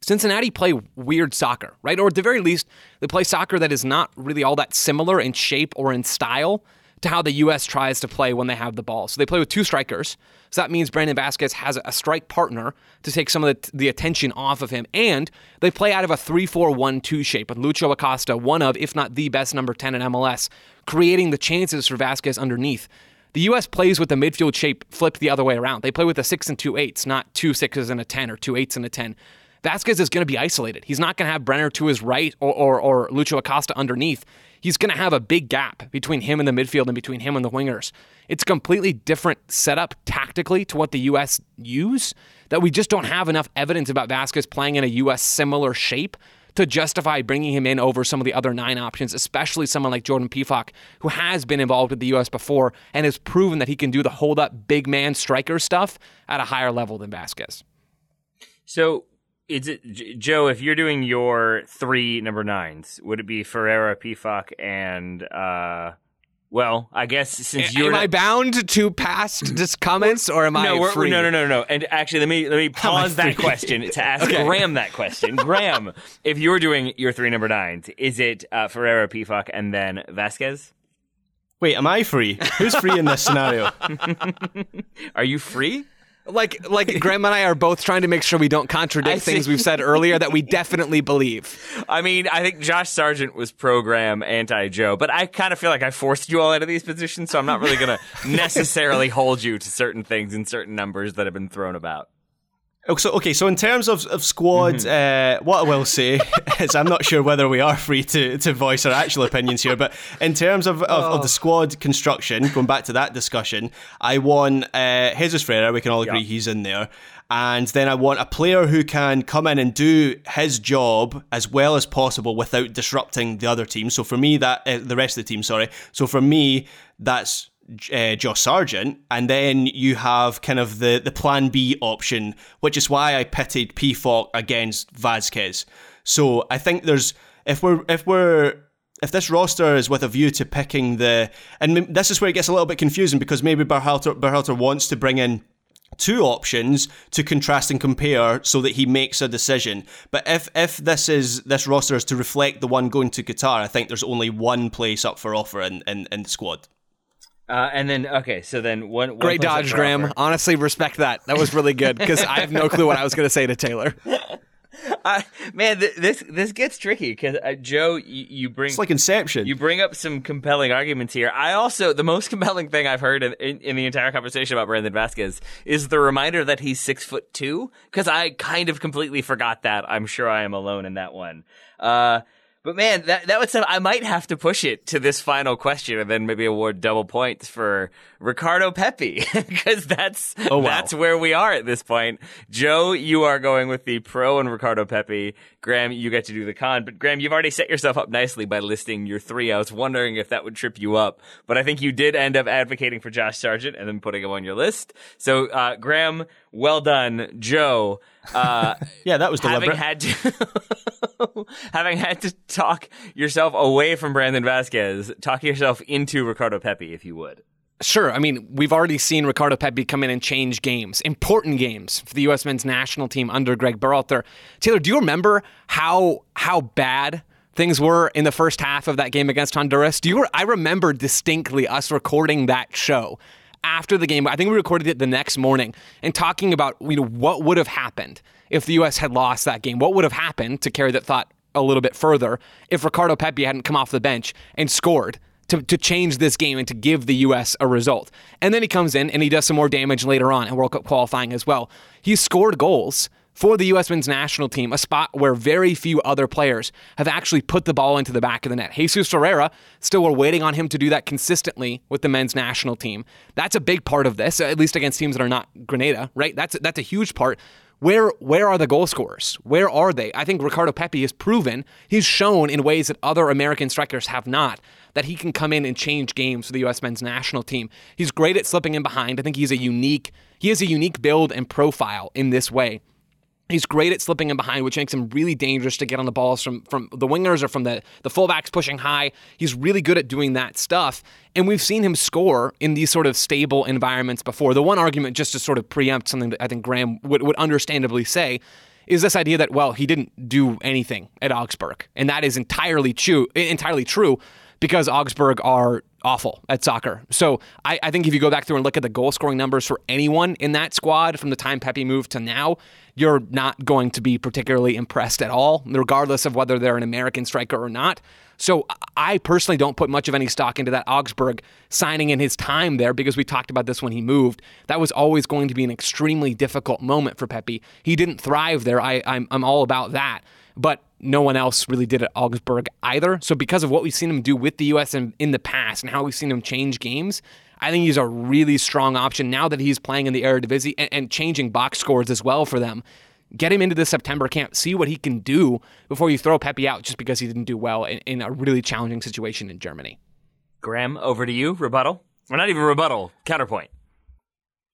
Cincinnati play weird soccer, right? Or at the very least, they play soccer that is not really all that similar in shape or in style to how the U.S. tries to play when they have the ball. So they play with two strikers. So that means Brandon Vazquez has a strike partner to take some of the, the attention off of him. And they play out of a 3 4 1 2 shape with Lucho Acosta, one of, if not the best number 10 in MLS, creating the chances for Vazquez underneath. The U.S. plays with the midfield shape flipped the other way around. They play with a 6 and two eights, not two sixes and a 10 or two eights and a 10. Vazquez is going to be isolated. He's not going to have Brenner to his right or, or, or Lucho Acosta underneath. He's going to have a big gap between him and the midfield and between him and the wingers. It's a completely different setup tactically to what the U.S. use that we just don't have enough evidence about Vazquez playing in a U.S. similar shape to justify bringing him in over some of the other nine options, especially someone like Jordan Pefok, who has been involved with the U.S. before and has proven that he can do the hold up big man striker stuff at a higher level than Vazquez. So is it Joe? If you're doing your three number nines, would it be Ferreira, Pefok, and uh, well, I guess since you're am I bound to past just comments or am no, I free? No, no, no, no. And actually, let me let me pause that question to ask okay. Graham that question. Graham, if you were doing your three number nines, is it uh, Ferreira, Pefok, and then Vazquez? Wait, am I free? Who's free in this scenario? Are you free? Like, like Graham and I are both trying to make sure we don't contradict things we've said earlier that we definitely believe. I mean, I think Josh Sargent was program anti Joe, but I kind of feel like I forced you all out of these positions, so I'm not really going to necessarily hold you to certain things and certain numbers that have been thrown about. Oh, so okay, so in terms of, of squad, mm-hmm. uh, what I will say is I'm not sure whether we are free to, to voice our actual opinions here, but in terms of, of, oh. of, the squad construction, going back to that discussion, I want uh, Jesus Ferreira. We can all agree yeah. he's in there, and then I want a player who can come in and do his job as well as possible without disrupting the other team. So for me, that uh, the rest of the team, sorry. So for me, that's uh, Josh Sargent, and then you have kind of the, the plan B option, which is why I pitted Pefok against Vazquez. So I think there's if we're if we're if this roster is with a view to picking the and this is where it gets a little bit confusing because maybe Berhalter, Berhalter wants to bring in two options to contrast and compare so that he makes a decision. But if if this is this roster is to reflect the one going to Qatar, I think there's only one place up for offer in, in, in the squad. Uh, and then okay, so then one, one Great place dodge, Graham. offer. Honestly, respect that. That was really good because I have no clue what I was going to say to Taylor. I, man, th- this this gets tricky because uh, Joe, you, you bring It's like Inception. you bring up some compelling arguments here. I also the most compelling thing I've heard in, in, in the entire conversation about Brandon Vazquez is the reminder that he's six foot two because I kind of completely forgot that. I'm sure I am alone in that one. Uh, but man, that that would say I might have to push it to this final question and then maybe award double points for Ricardo Pepi because that's Oh, wow. that's where we are at this point. Joe, you are going with the pro and Ricardo Pepi. Graham, you get to do the con. But Graham, you've already set yourself up nicely by listing your three. I was wondering if that would trip you up, but I think you did end up advocating for Josh Sargent and then putting him on your list. So, uh, Graham, well done. Joe, uh, yeah, that was having deliberate. had to having had to talk yourself away from Brandon Vazquez, talk yourself into Ricardo Pepi, if you would. Sure. I mean, we've already seen Ricardo Pepi come in and change games, important games for the U.S. men's national team under Greg Berhalter. Taylor, do you remember how how bad things were in the first half of that game against Honduras? Do you? I remember distinctly us recording that show after the game. I think we recorded it the next morning and talking about you know what would have happened if the U.S. had lost that game. What would have happened to carry that thought a little bit further if Ricardo Pepi hadn't come off the bench and scored to, to change this game and to give the U.S. a result. And then he comes in and he does some more damage later on in World Cup qualifying as well. He scored goals for the U.S. men's national team, a spot where very few other players have actually put the ball into the back of the net. Jesus Ferreira, still we're waiting on him to do that consistently with the men's national team. That's a big part of this, at least against teams that are not Grenada, right? That's that's a huge part. Where where are the goal scorers? Where are they? I think Ricardo Pepi has proven, he's shown in ways that other American strikers have not, that he can come in and change games for the US men's national team. He's great at slipping in behind. I think he's a unique he has a unique build and profile in this way. He's great at slipping in behind, which makes him really dangerous to get on the balls from, from the wingers or from the, the fullbacks pushing high. He's really good at doing that stuff. And we've seen him score in these sort of stable environments before. The one argument, just to sort of preempt something that I think Graham would, would understandably say, is this idea that, well, he didn't do anything at Augsburg. And that is entirely true, entirely true because Augsburg are awful at soccer. So I, I, think if you go back through and look at the goal scoring numbers for anyone in that squad from the time Pepi moved to now, you're not going to be particularly impressed at all, regardless of whether they're an American striker or not. So I personally don't put much of any stock into that Augsburg signing in his time there because we talked about this when he moved. That was always going to be an extremely difficult moment for Pepi. He didn't thrive there. I, I'm, I'm all about that. But no one else really did at Augsburg either. So because of what we've seen him do with the U.S. in, in the past and how we've seen him change games, I think he's a really strong option now that he's playing in the Eredivisie and, and changing box scores as well for them. Get him into the September camp, see what he can do before you throw Pepi out just because he didn't do well in, in a really challenging situation in Germany. Graham, over to you. Rebuttal? Or not even rebuttal, counterpoint.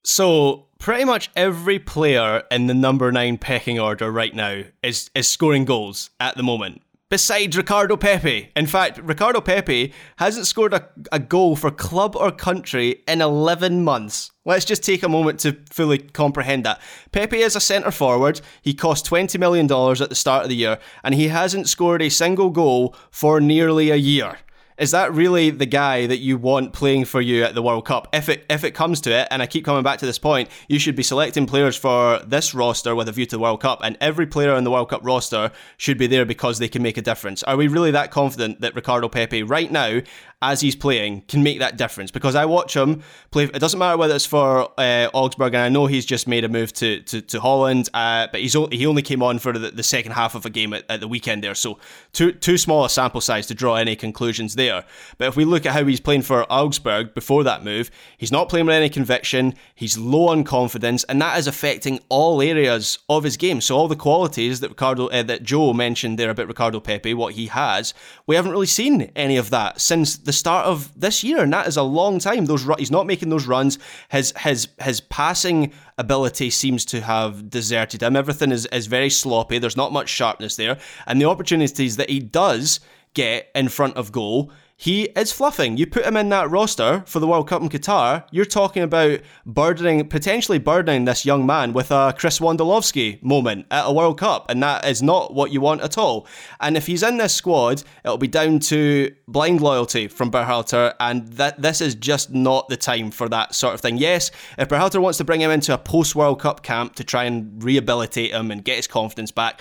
So pretty much every player in the number nine pecking order right now is is scoring goals at the moment. Besides Ricardo Pepi. In fact, Ricardo Pepi hasn't scored a, a goal for club or country in 11 months. Let's just take a moment to fully comprehend that. Pepi is a centre forward. He cost $20 million at the start of the year, and he hasn't scored a single goal for nearly a year. Is that really the guy that you want playing for you at the World Cup? If it if it comes to it, and I keep coming back to this point, you should be selecting players for this roster with a view to the World Cup, and every player in the World Cup roster should be there because they can make a difference. Are we really that confident that Ricardo Pepi right now, as he's playing, can make that difference? Because I watch him play. It doesn't matter whether it's for uh, Augsburg, and I know he's just made a move to to, to Holland, uh, but he's o- he only came on for the, the second half of a game at, at the weekend there, so too too small a sample size to draw any conclusions there. But if we look at how he's playing for Augsburg before that move, he's not playing with any conviction, he's low on confidence, and that is affecting all areas of his game. So all the qualities that Ricardo uh, that Joe mentioned there about Ricardo Pepi, what he has, we haven't really seen any of that since the start of this year, and that is a long time. Those he's not making those runs. His his his passing ability seems to have deserted him. Everything is, is very sloppy. There's not much sharpness there, and the opportunities that he does get in front of goal he is fluffing. You put him in that roster for the World Cup in Qatar, you're talking about burdening, potentially burdening this young man with a Chris Wondolowski moment at a World Cup, and that is not what you want at all. And if he's in this squad, it'll be down to blind loyalty from Berhalter, and that this is just not the time for that sort of thing. Yes, if Berhalter wants to bring him into a post World Cup camp to try and rehabilitate him and get his confidence back,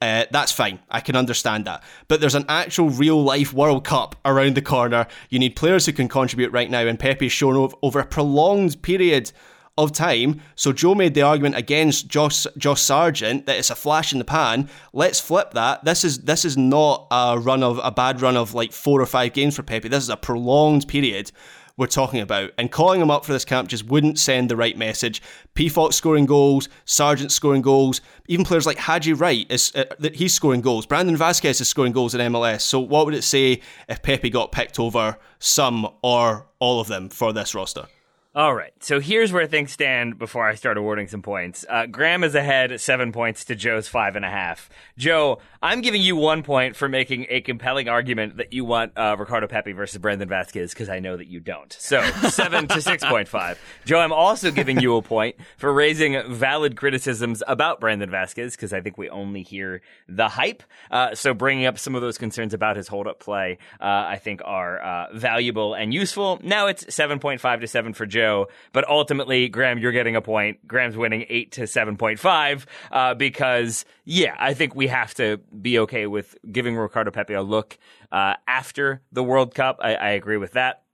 uh, that's fine. I can understand that. But there's an actual real life World Cup around the corner. You need players who can contribute right now, and Pepi's shown over, over a prolonged period of time. So Joe made the argument against Josh Josh Sargent that it's a flash in the pan. Let's flip that. This is this is not a run of a bad run of like four or five games for Pepi. This is a prolonged period we're talking about. And calling him up for this camp just wouldn't send the right message. Pefok scoring goals, Sargent scoring goals, even players like Haji Wright is uh, he's scoring goals. Brandon Vazquez is scoring goals in MLS. So what would it say if Pepi got picked over some or all of them for this roster? All right. So here's where things stand before I start awarding some points. Uh, Graham is ahead seven points to Joe's five and a half. Joe, I'm giving you one point for making a compelling argument that you want uh, Ricardo Pepi versus Brandon Vazquez because I know that you don't. So seven to 6.5. Joe, I'm also giving you a point for raising valid criticisms about Brandon Vazquez because I think we only hear the hype. Uh, so bringing up some of those concerns about his hold up play, uh, I think are uh, valuable and useful. Now it's 7.5 to 7 for Joe show. But ultimately, Graham, you're getting a point. Graham's winning eight to seven point five uh, because yeah, I think we have to be okay with giving Ricardo Pepi a look uh, after the World Cup. I, I agree with that.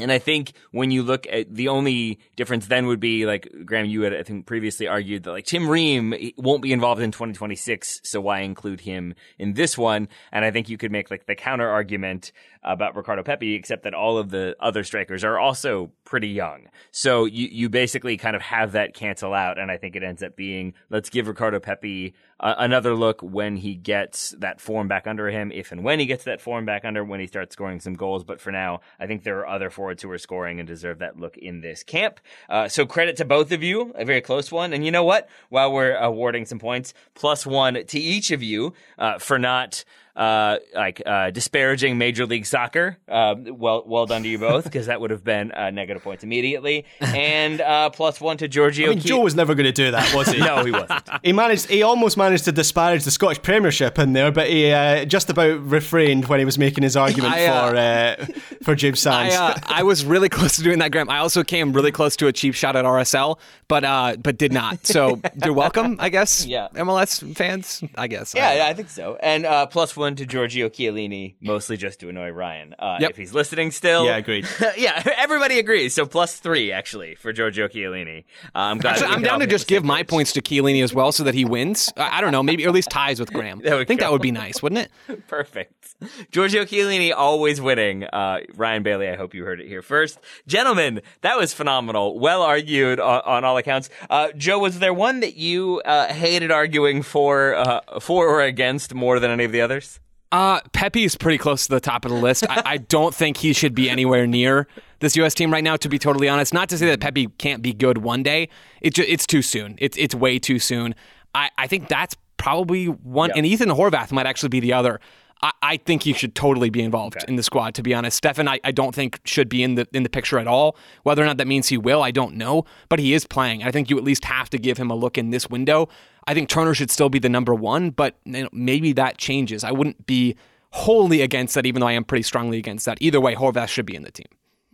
And I think when you look at the only difference then would be like Graham, you had I think previously argued that like Tim Ream won't be involved in 2026, so why include him in this one? And I think you could make like the counter argument about Ricardo Pepi, except that all of the other strikers are also pretty young. So you you basically kind of have that cancel out, and I think it ends up being let's give Ricardo Pepi uh, another look when he gets that form back under him, if and when he gets that form back under when he starts scoring some goals. But for now, I think there are other forwards who are scoring and deserve that look in this camp. Uh, so credit to both of you, a very close one. And you know what? While we're awarding some points, plus one to each of you uh, for not uh, like uh, disparaging Major League Soccer. Uh, well, well done to you both because that would have been uh, negative points immediately. And uh, plus one to Giorgio. I mean, Joe was never going to do that, was he? no, he wasn't. he managed. He almost managed to disparage the Scottish Premiership in there, but he uh, just about refrained when he was making his argument I, for for James Sands. I, I, was really close to doing that, Graham. I also came really close to a cheap shot at RSL, but but did not. So you're welcome, I guess. Yeah, MLS fans, I guess. Yeah, I, I think so. And plus one one to Giorgio Chiellini, mostly just to annoy Ryan. Uh, yep. If he's listening still. Yeah, agreed. yeah, everybody agrees. So plus three, actually, for Giorgio Chiellini. Uh, I'm, glad actually, I'm down to just give my points to Chiellini as well so that he wins. I don't know, maybe or at least ties with Graham. I think go. that would be nice, wouldn't it? Perfect. Giorgio Chiellini always winning. Uh, Ryan Bailey, I hope you heard it here first. Gentlemen, that was phenomenal. Well argued on, on all accounts. Uh, Joe, was there one that you uh, hated arguing for, uh, for or against more than any of the others? Uh, Pepi is pretty close to the top of the list. I, I, don't think he should be anywhere near this U.S. team right now. To be totally honest, not to say that Pepi can't be good one day. It's it's too soon. It's it's way too soon. I, I think that's probably one, yep. and Ethan Horvath might actually be the other. I, I think he should totally be involved okay. in the squad. To be honest, Steffen, I, I don't think should be in the in the picture at all. Whether or not that means he will, I don't know. But he is playing. I think you at least have to give him a look in this window. I think Turner should still be the number one, but you know, maybe that changes. I wouldn't be wholly against that, even though I am pretty strongly against that. Either way, Horvath should be in the team.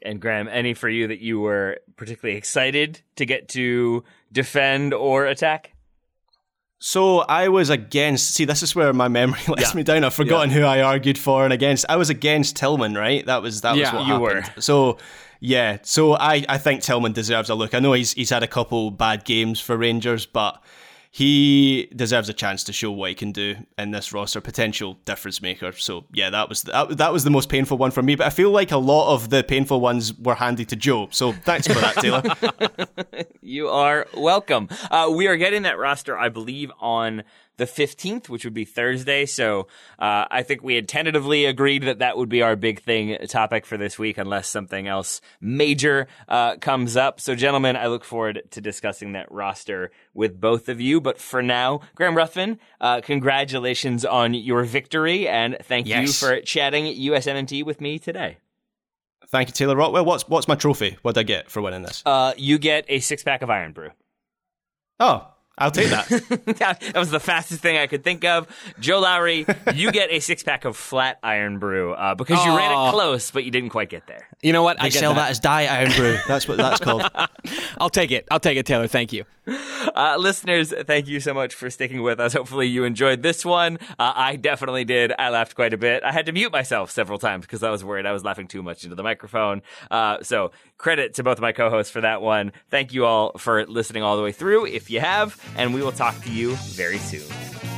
And Graham, any for you that you were particularly excited to get to defend or attack? So I was against. See, this is where my memory lets yeah. me down. I've forgotten yeah. who I argued for and against. I was against Tillman, right? That was that yeah, was what you happened. Were. So yeah, so I I think Tillman deserves a look. I know he's he's had a couple bad games for Rangers, but he deserves a chance to show what he can do in this roster, potential difference maker. So yeah, that was that, that was the most painful one for me. But I feel like a lot of the painful ones were handed to Joe. So thanks for that, Taylor. you are welcome. Uh, we are getting that roster, I believe, on the 15th, which would be Thursday. So uh, I think we had tentatively agreed that that would be our big thing topic for this week, unless something else major uh, comes up. So, gentlemen, I look forward to discussing that roster with both of you. But for now, Graham Ruthven, uh, congratulations on your victory, and thank Yes. you for chatting USMNT with me today. Thank you, Taylor Rockwell. What's what's my trophy? What did I get for winning this? Uh, you get a six pack of Irn-Bru. Oh, I'll take that. that was the fastest thing I could think of. Joe Lowery, you get a six pack of flat Irn-Bru uh, because you ran it close, but you didn't quite get there. You know what? I They get sell that. that as Diet Irn-Bru. That's what that's called. I'll take it. I'll take it, Taylor. Thank you. Uh, listeners, thank you so much for sticking with us. Hopefully, you enjoyed this one. Uh, I definitely did. I laughed quite a bit. I had to mute myself several times because I was worried I was laughing too much into the microphone. Uh, so, credit to both of my co hosts for that one. Thank you all for listening all the way through if you have, and we will talk to you very soon.